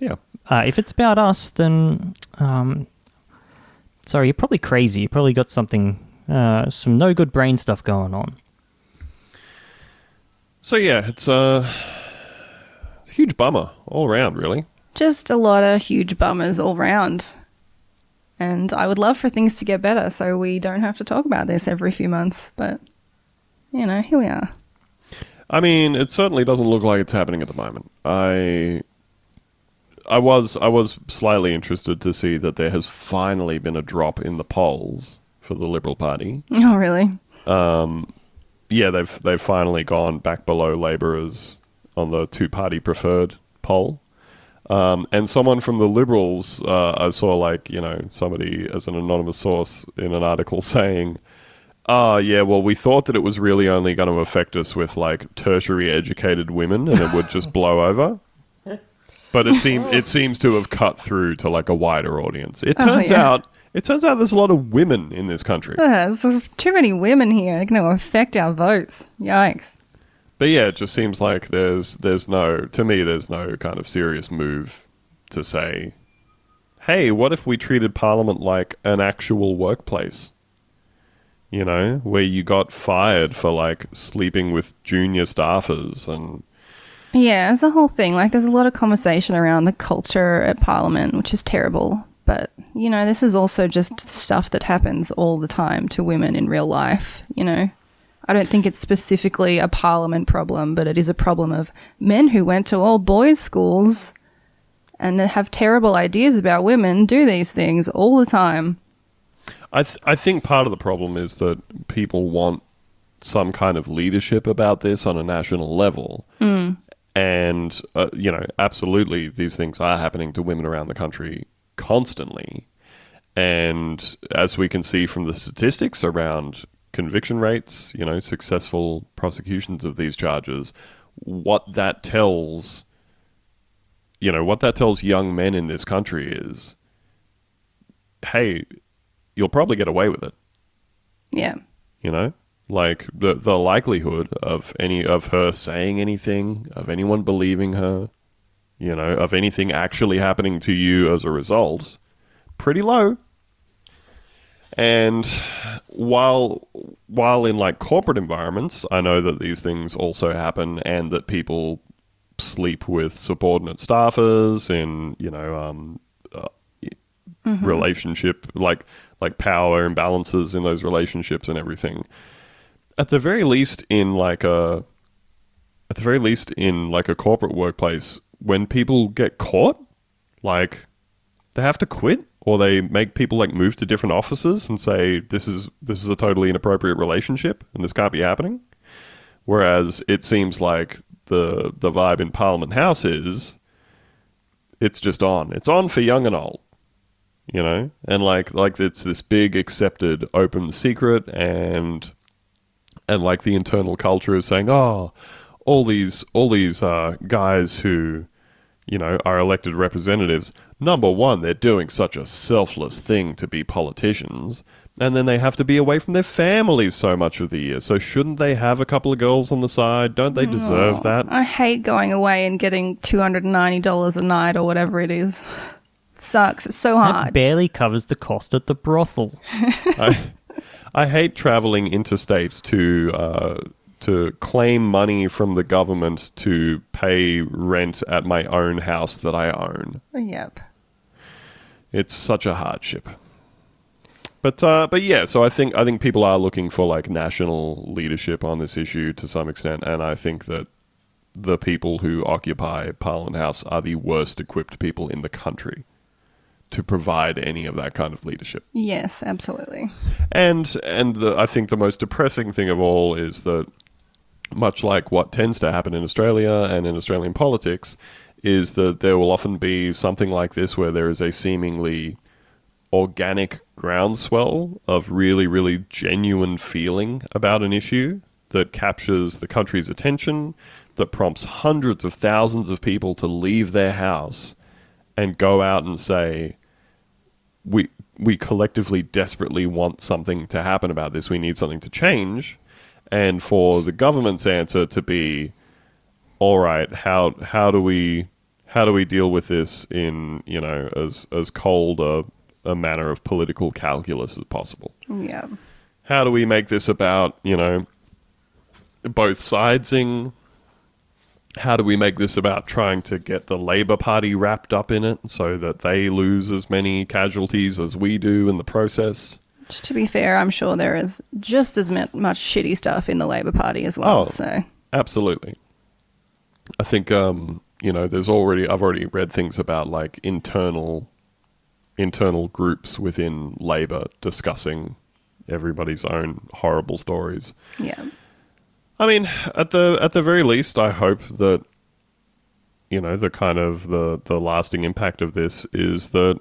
Yeah. Uh, if it's about us, then um, sorry, you're probably crazy. You probably got something, uh, some no good brain stuff going on. So yeah, it's uh, a huge bummer all around, really. Just a lot of huge bummers all round. And I would love for things to get better so we don't have to talk about this every few months, but you know, here we are. I mean, it certainly doesn't look like it's happening at the moment. I I was I was slightly interested to see that there has finally been a drop in the polls for the Liberal Party. Oh, really? Um, yeah, they've they've finally gone back below Labourers on the two party preferred poll. Um, and someone from the Liberals, uh, I saw like you know somebody as an anonymous source in an article saying, "Ah, yeah, well, we thought that it was really only going to affect us with like tertiary educated women, and it would just blow over." But it seems it seems to have cut through to like a wider audience. It Oh, turns yeah. out it turns out there's a lot of women in this country. There's too many women here. They're going to affect our votes. Yikes. But yeah, it just seems like there's there's no to me there's no kind of serious move to say, hey, what if we treated Parliament like an actual workplace? You know, where you got fired for like sleeping with junior staffers and Yeah, it's a whole thing. Like, there's a lot of conversation around the culture at Parliament, which is terrible. But, you know, this is also just stuff that happens all the time to women in real life, you know? I don't think it's specifically a Parliament problem, but it is a problem of men who went to all boys' schools and have terrible ideas about women do these things all the time. I th- I think part of the problem is that people want some kind of leadership about this on a national level. And, uh, you know, absolutely, these things are happening to women around the country constantly. And as we can see from the statistics around conviction rates, you know, successful prosecutions of these charges, what that tells, you know, what that tells young men in this country is hey, you'll probably get away with it Yeah. you know like the the likelihood of any of her saying anything of anyone believing her you know of anything actually happening to you as a result pretty low and while while in like corporate environments i know that these things also happen and that people sleep with subordinate staffers in you know um uh, relationship like like power imbalances in those relationships and everything. At the very least in like a at the very least in like a corporate workplace when people get caught like they have to quit or they make people like move to different offices and say this is this is a totally inappropriate relationship and this can't be happening. Whereas it seems like the the vibe in parliament house is it's just on. It's on for young and old you know? And like like it's this big accepted open secret and and like the internal culture is saying oh all these all these uh, guys who you know our elected representatives number one they're doing such a selfless thing to be politicians and then they have to be away from their families so much of the year so shouldn't they have a couple of girls on the side don't they deserve that I hate going away and getting $290 a night or whatever it is. Sucks. It's so That hard. barely covers the cost at the brothel. I, I hate traveling interstate to uh, to claim money from the government to pay rent at my own house that I own. Yep. It's such a hardship. But uh, but yeah, so I think I think people are looking for like national leadership on this issue to some extent, and I think that the people who occupy Parliament House are the worst equipped people in the country to provide any of that kind of leadership. Yes, absolutely. And and the, I think the most depressing thing of all is that, much like what tends to happen in Australia and in Australian politics, is that there will often be something like this where there is a seemingly organic groundswell of really, really genuine feeling about an issue that captures the country's attention, that prompts hundreds of thousands of people to leave their house and go out and say, we we collectively desperately want something to happen about this. We need something to change, and for the government's answer to be, all right, how how do we how do we deal with this in you know as as cold a, a manner of political calculus as possible? Yeah. How do we make this about you know both sidesing? How do we make this about trying to get the Labor Party wrapped up in it so that they lose as many casualties as we do in the process? To be fair, I'm sure there is just as much shitty stuff in the Labor Party as well. Oh. So Absolutely. I think um, you know, there's already I've already read things about like internal internal groups within Labor discussing everybody's own horrible stories. yeah, I mean, at the at the very least, I hope that you know the kind of the the lasting impact of this is that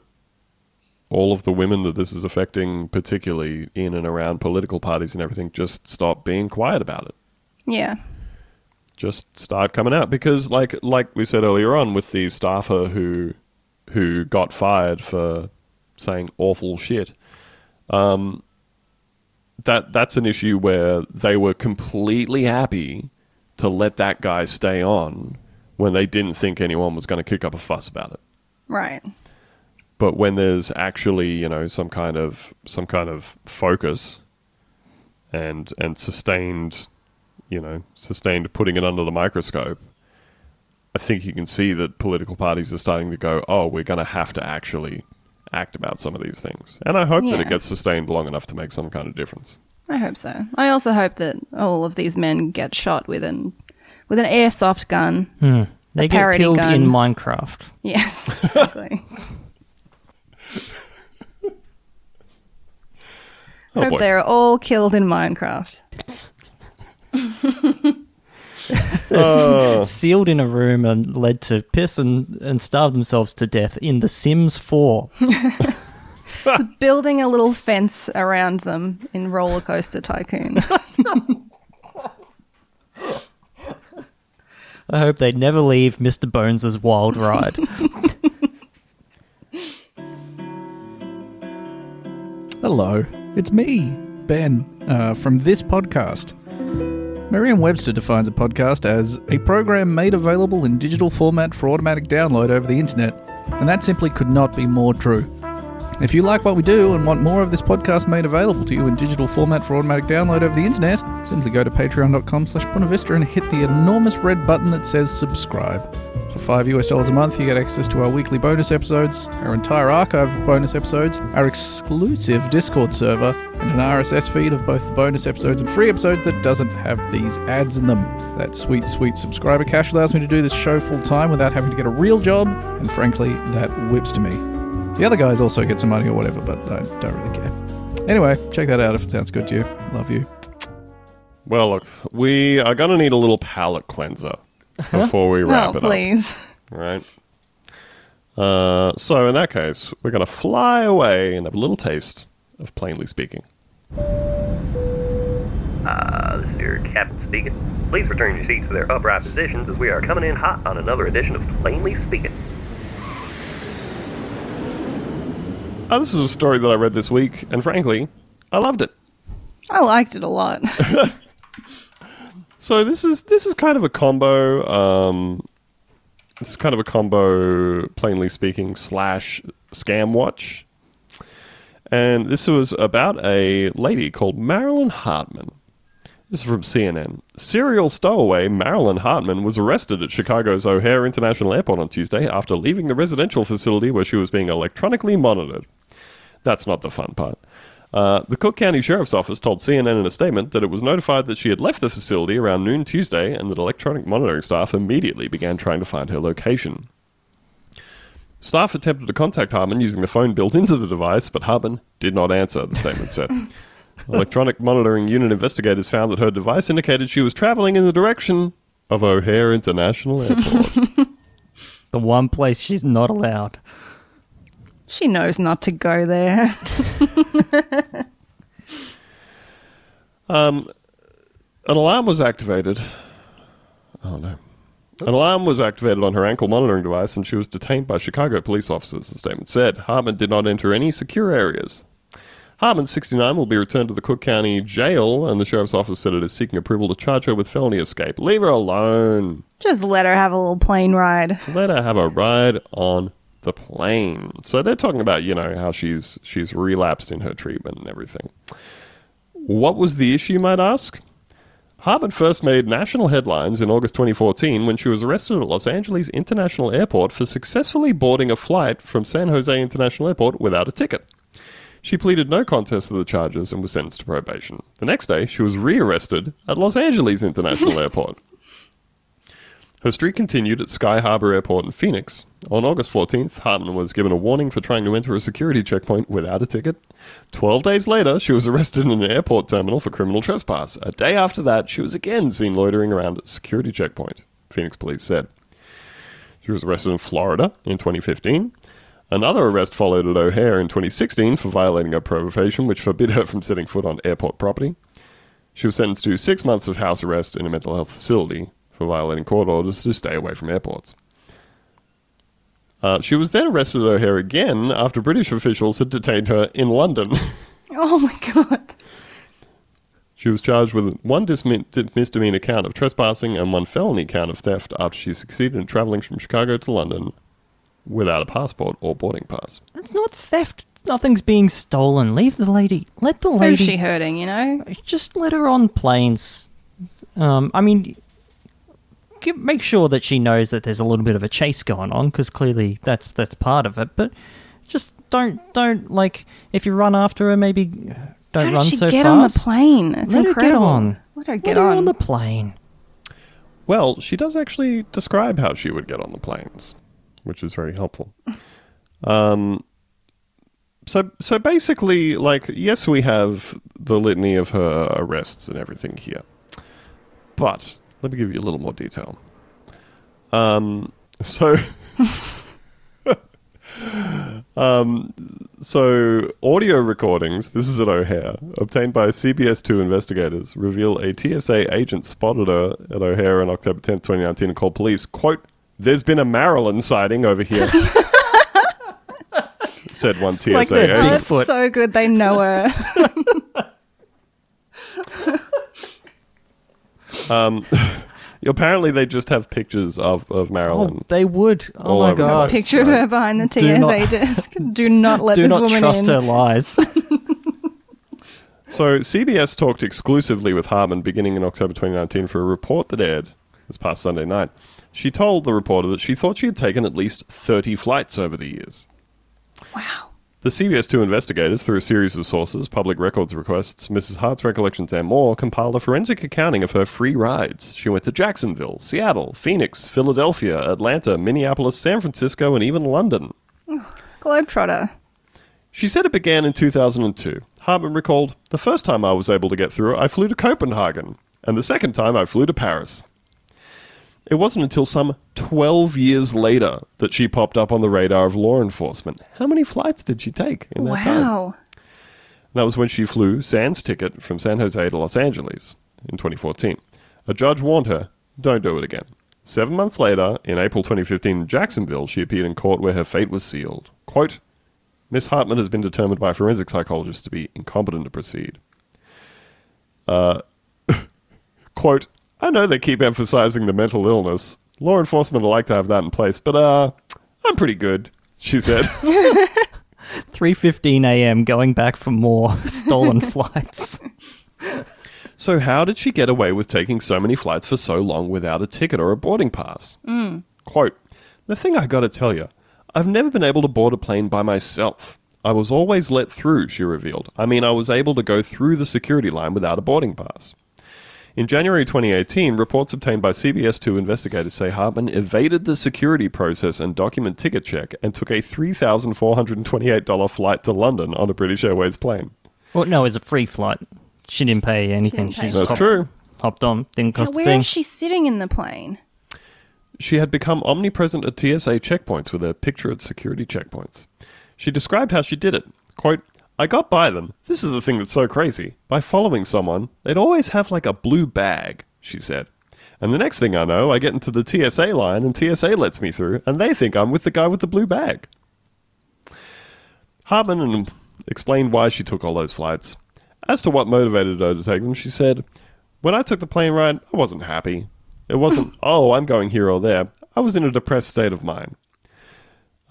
all of the women that this is affecting, particularly in and around political parties and everything, just stop being quiet about it. yeah, Just start coming out because, like like we said earlier on, with the staffer who who got fired for saying awful shit. Um, that that's an issue where they were completely happy to let that guy stay on when they didn't think anyone was going to kick up a fuss about it. right. But when there's actually, you know, some kind of some kind of focus and and sustained, you know, sustained putting it under the microscope, I think you can see that political parties are starting to go, "Oh, we're going to have to actually act about some of these things." And I hope that it gets sustained long enough to make some kind of difference. I hope so. I also hope that all of these men get shot with an with an airsoft gun. Hmm. They get killed gun. in Minecraft. Yes, exactly. Oh hope boy. they're all killed in Minecraft. Oh, Sealed in a room and led to piss and, and starve themselves to death in The Sims 4. Building a little fence around them in Roller Coaster Tycoon. I hope they never leave Mr. Bones' wild ride. Hello, it's me, Ben, uh, from this podcast. Merriam Webster defines a podcast as a program made available in digital format for automatic download over the internet, and that simply could not be more true. If you like what we do and want more of this podcast made available to you in digital format for automatic download over the internet, simply go to patreon.com slash Vista and hit the enormous red button that says subscribe. 5 US dollars a month, you get access to our weekly bonus episodes, our entire archive of bonus episodes, our exclusive Discord server, and an RSS feed of both the bonus episodes and free episodes that doesn't have these ads in them. That sweet, sweet subscriber cash allows me to do this show full time without having to get a real job, and frankly, that whips to me. The other guys also get some money or whatever, but I don't really care. Anyway, check that out if it sounds good to you. Love you. well, look, we are going to need a little palate cleanser before we wrap oh, it up. please. right? Uh, so in that case, we're going to fly away and have a little taste of plainly speaking. Uh, this is your captain speaking. Please return your seats to their upright positions as we are coming in hot on another edition of Plainly Speaking. Uh, this is a story that I read this week, and frankly, I loved it. I liked it a lot. So this is this is kind of a combo. Um, this is kind of a combo, plainly speaking, slash scam watch. And this was about a lady called Marilyn Hartman. This is from CNN. Serial stowaway Marilyn Hartman was arrested at Chicago's O'Hare International Airport on Tuesday after leaving the residential facility where she was being electronically monitored. That's not the fun part. Uh, the Cook County Sheriff's Office told CNN in a statement that it was notified that she had left the facility around noon Tuesday and that electronic monitoring staff immediately began trying to find her location. Staff attempted to contact Hartman using the phone built into the device, but Hartman did not answer, the statement said. Electronic monitoring unit investigators found that her device indicated she was traveling in the direction of O'Hare International Airport. the one place she's not allowed. She knows not to go there. Um, an alarm was activated. Oh no. An alarm was activated on her ankle monitoring device and she was detained by Chicago police officers, the statement said. Hartman did not enter any secure areas. Hartman, 69, will be returned to the Cook County Jail, and the sheriff's office said it is seeking approval to charge her with felony escape. Leave her alone. Just let her have a little plane ride. Let her have a ride on the plane. So they're talking about, you know, how she's she's relapsed in her treatment and everything. What was the issue, you might ask? Hartman first made national headlines in August 2014 when she was arrested at Los Angeles International Airport for successfully boarding a flight from San Jose International Airport without a ticket. She pleaded no contest to the charges and was sentenced to probation. The next day, she was rearrested at Los Angeles International Airport. Her streak continued at Sky Harbor Airport in Phoenix. On August 14th, Hartman was given a warning for trying to enter a security checkpoint without a ticket. Twelve days later, she was arrested in an airport terminal for criminal trespass. A day after that, she was again seen loitering around a security checkpoint, Phoenix police said. She was arrested in Florida in 2015. Another arrest followed at O'Hare in 2016 for violating a probation which forbid her from setting foot on airport property. She was sentenced to six months of house arrest in a mental health facility for violating court orders to stay away from airports. Uh, she was then arrested at O'Hare again after British officials had detained her in London. Oh my god. she was charged with one dismi- misdemeanor count of trespassing and one felony count of theft after she succeeded in traveling from Chicago to London without a passport or boarding pass. That's not theft. Nothing's being stolen. Leave the lady. Let the lady. Who's she hurting, you know? Just let her on planes. Um, I mean, give, make sure that she knows that there's a little bit of a chase going on because clearly that's that's part of it. But just don't don't like if you run after her, maybe don't How did run she so get on the plane? It's Let her get on. Let her Let get her on. on the plane. Well, she does actually describe how she would get on the planes, which is very helpful. Um, so, so basically, like, yes, we have the litany of her arrests and everything here, but let me give you a little more detail. Um, so, um, so audio recordings. This is at O'Hare, obtained by CBS Two investigators, reveal a TSA agent spotted her at O'Hare on October tenth, twenty nineteen, and called police. "Quote: There's been a Marilyn sighting over here," said one TSA like the- Oh, agent. that's so good. They know her. Um, apparently, they just have pictures of of Oh, Marilyn. they would. Oh All my over the god. place. Picture of her behind the Do TSA not- desk. Do not let Do this not woman trust in. her lies. So CBS talked exclusively with Hartman beginning in October 2019 for a report that aired this past Sunday night. She told the reporter that she thought she had taken at least 30 flights over the years. Wow. The CBS 2 investigators, through a series of sources, public records requests, Mrs. Hart's recollections, and more, compiled a forensic accounting of her free rides. She went to Jacksonville, Seattle, Phoenix, Philadelphia, Atlanta, Minneapolis, San Francisco, and even London. Globetrotter. She said it began in 2002. Hartman recalled, The first time I was able to get through, I flew to Copenhagen, and the second time I flew to Paris. It wasn't until some 12 years later that she popped up on the radar of law enforcement. How many flights did she take in that time? Wow. That was when she flew sans ticket from San Jose to Los Angeles in 2014. A judge warned her, don't do it again. Seven months later, in April 2015 in Jacksonville, she appeared in court where her fate was sealed. Quote, Miss Hartman has been determined by forensic psychologists to be incompetent to proceed. Uh, quote, I know they keep emphasizing the mental illness. Law enforcement would like to have that in place, but uh, I'm pretty good, she said. 3:15 a.m. going back for more stolen flights. So, how did she get away with taking so many flights for so long without a ticket or a boarding pass? Quote The thing I gotta tell you, I've never been able to board a plane by myself. I was always let through, she revealed. I mean, I was able to go through the security line without a boarding pass. In January 2018, reports obtained by CBS 2 investigators say Hartman evaded the security process and document ticket check and took a $3,428 flight to London on a British Airways plane. Well, no, it was a free flight. She didn't pay anything. didn't She pay just That's hopped, true. hopped on. Didn't Now, cost a where thing. is she sitting in the plane? She had become omnipresent at TSA checkpoints with a picture at security checkpoints. She described how she did it. Quote, I got by them. This is the thing that's so crazy. By following someone, they'd always have like a blue bag, she said. And the next thing I know, I get into the TSA line and TSA lets me through, and they think I'm with the guy with the blue bag. Hartman explained why she took all those flights. As to what motivated her to take them, she said, When I took the plane ride, I wasn't happy. It wasn't, oh, I'm going here or there. I was in a depressed state of mind.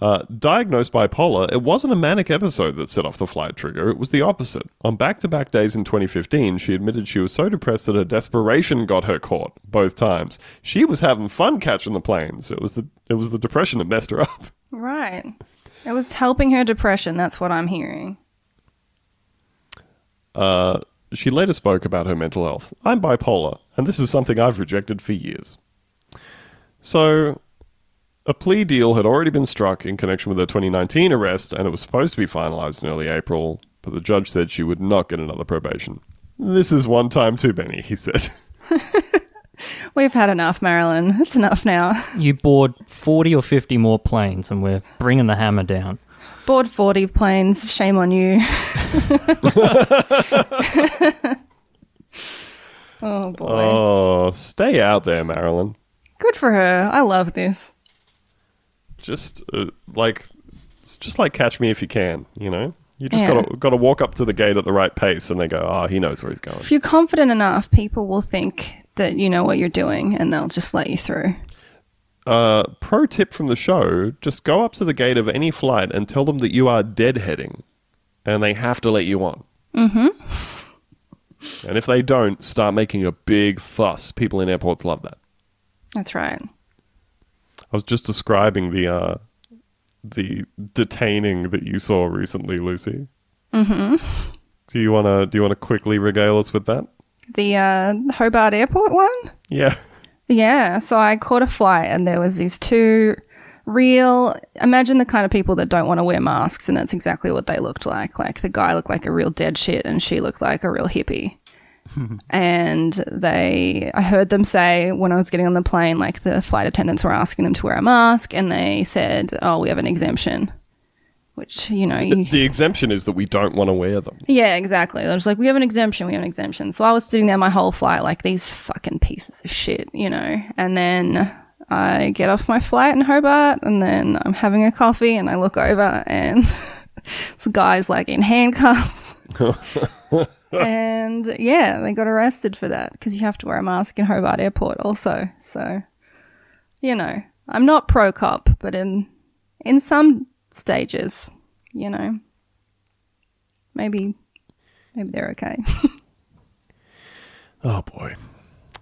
Uh, diagnosed bipolar, it wasn't a manic episode that set off the flight trigger. It was the opposite. On back to back days in 2015, she admitted she was so depressed that her desperation got her caught both times. She was having fun catching the planes. It was the it was the depression that messed her up. Right. It was helping her depression. That's what I'm hearing. Uh, she later spoke about her mental health. I'm bipolar, and this is something I've rejected for years. So, a plea deal had already been struck in connection with her 2019 arrest, and it was supposed to be finalized in early April, but the judge said she would not get another probation. This is one time too many, he said. We've had enough, Marilyn. It's enough now. You board 40 or 50 more planes and we're bringing the hammer down. Board 40 planes. Shame on you. oh, boy. Oh, stay out there, Marilyn. Good for her. I love this. Just uh, like it's just like catch me if you can, you know? You just Yeah. gotta gotta walk up to the gate at the right pace and they go, Oh, he knows where he's going. If you're confident enough, people will think that you know what you're doing and they'll just let you through. Uh, pro tip from the show just go up to the gate of any flight and tell them that you are deadheading and they have to let you on. Mm-hmm. And if they don't, start making a big fuss. People in airports love that. That's right. I was just describing the uh, the detaining that you saw recently, Lucy. Mm-hmm. Do you wanna do you wanna quickly regale us with that? The uh, Hobart Airport one? Yeah. Yeah, so I caught a flight and there was these two real imagine the kind of people that don't want to wear masks and that's exactly what they looked like. Like the guy looked like a real dead shit and she looked like a real hippie. And they I heard them say when I was getting on the plane like the flight attendants were asking them to wear a mask and they said, "Oh, we have an exemption." Which, you know, you The exemption is that we don't want to wear them. yeah, exactly. I was like, we have an exemption, we have an exemption. So I was sitting there my whole flight, like these fucking pieces of shit, you know. And then I get off my flight in Hobart, and then I'm having a coffee, and I look over, and this guy's like in handcuffs. and yeah, they got arrested for that because you have to wear a mask in Hobart Airport, also. So, you know, I'm not pro cop, but in in some stages, you know, maybe maybe they're okay. Oh boy.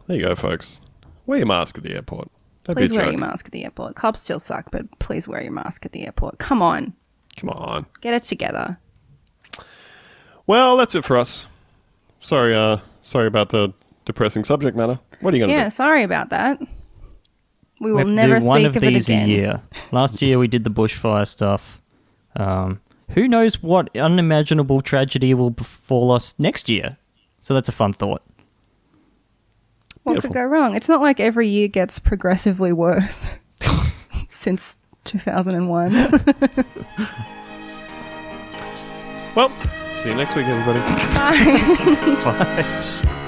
There you go, folks. Wear your mask at the airport. Don't please wear jerk. your mask at the airport. Cops still suck, but please wear your mask at the airport. Come on, Come on. get it together. Well, that's it for us. Sorry, uh, sorry about the depressing subject matter. What are you gonna Yeah, do? sorry about that. We We will have to never do one speak of of, it these again. a year. Last year we did the bushfire stuff. Um, who knows what unimaginable tragedy will befall us next year? So that's a fun thought. What Beautiful. could go wrong? It's not like every year gets progressively worse since 2001. Well, see you next week, everybody. Bye. Bye.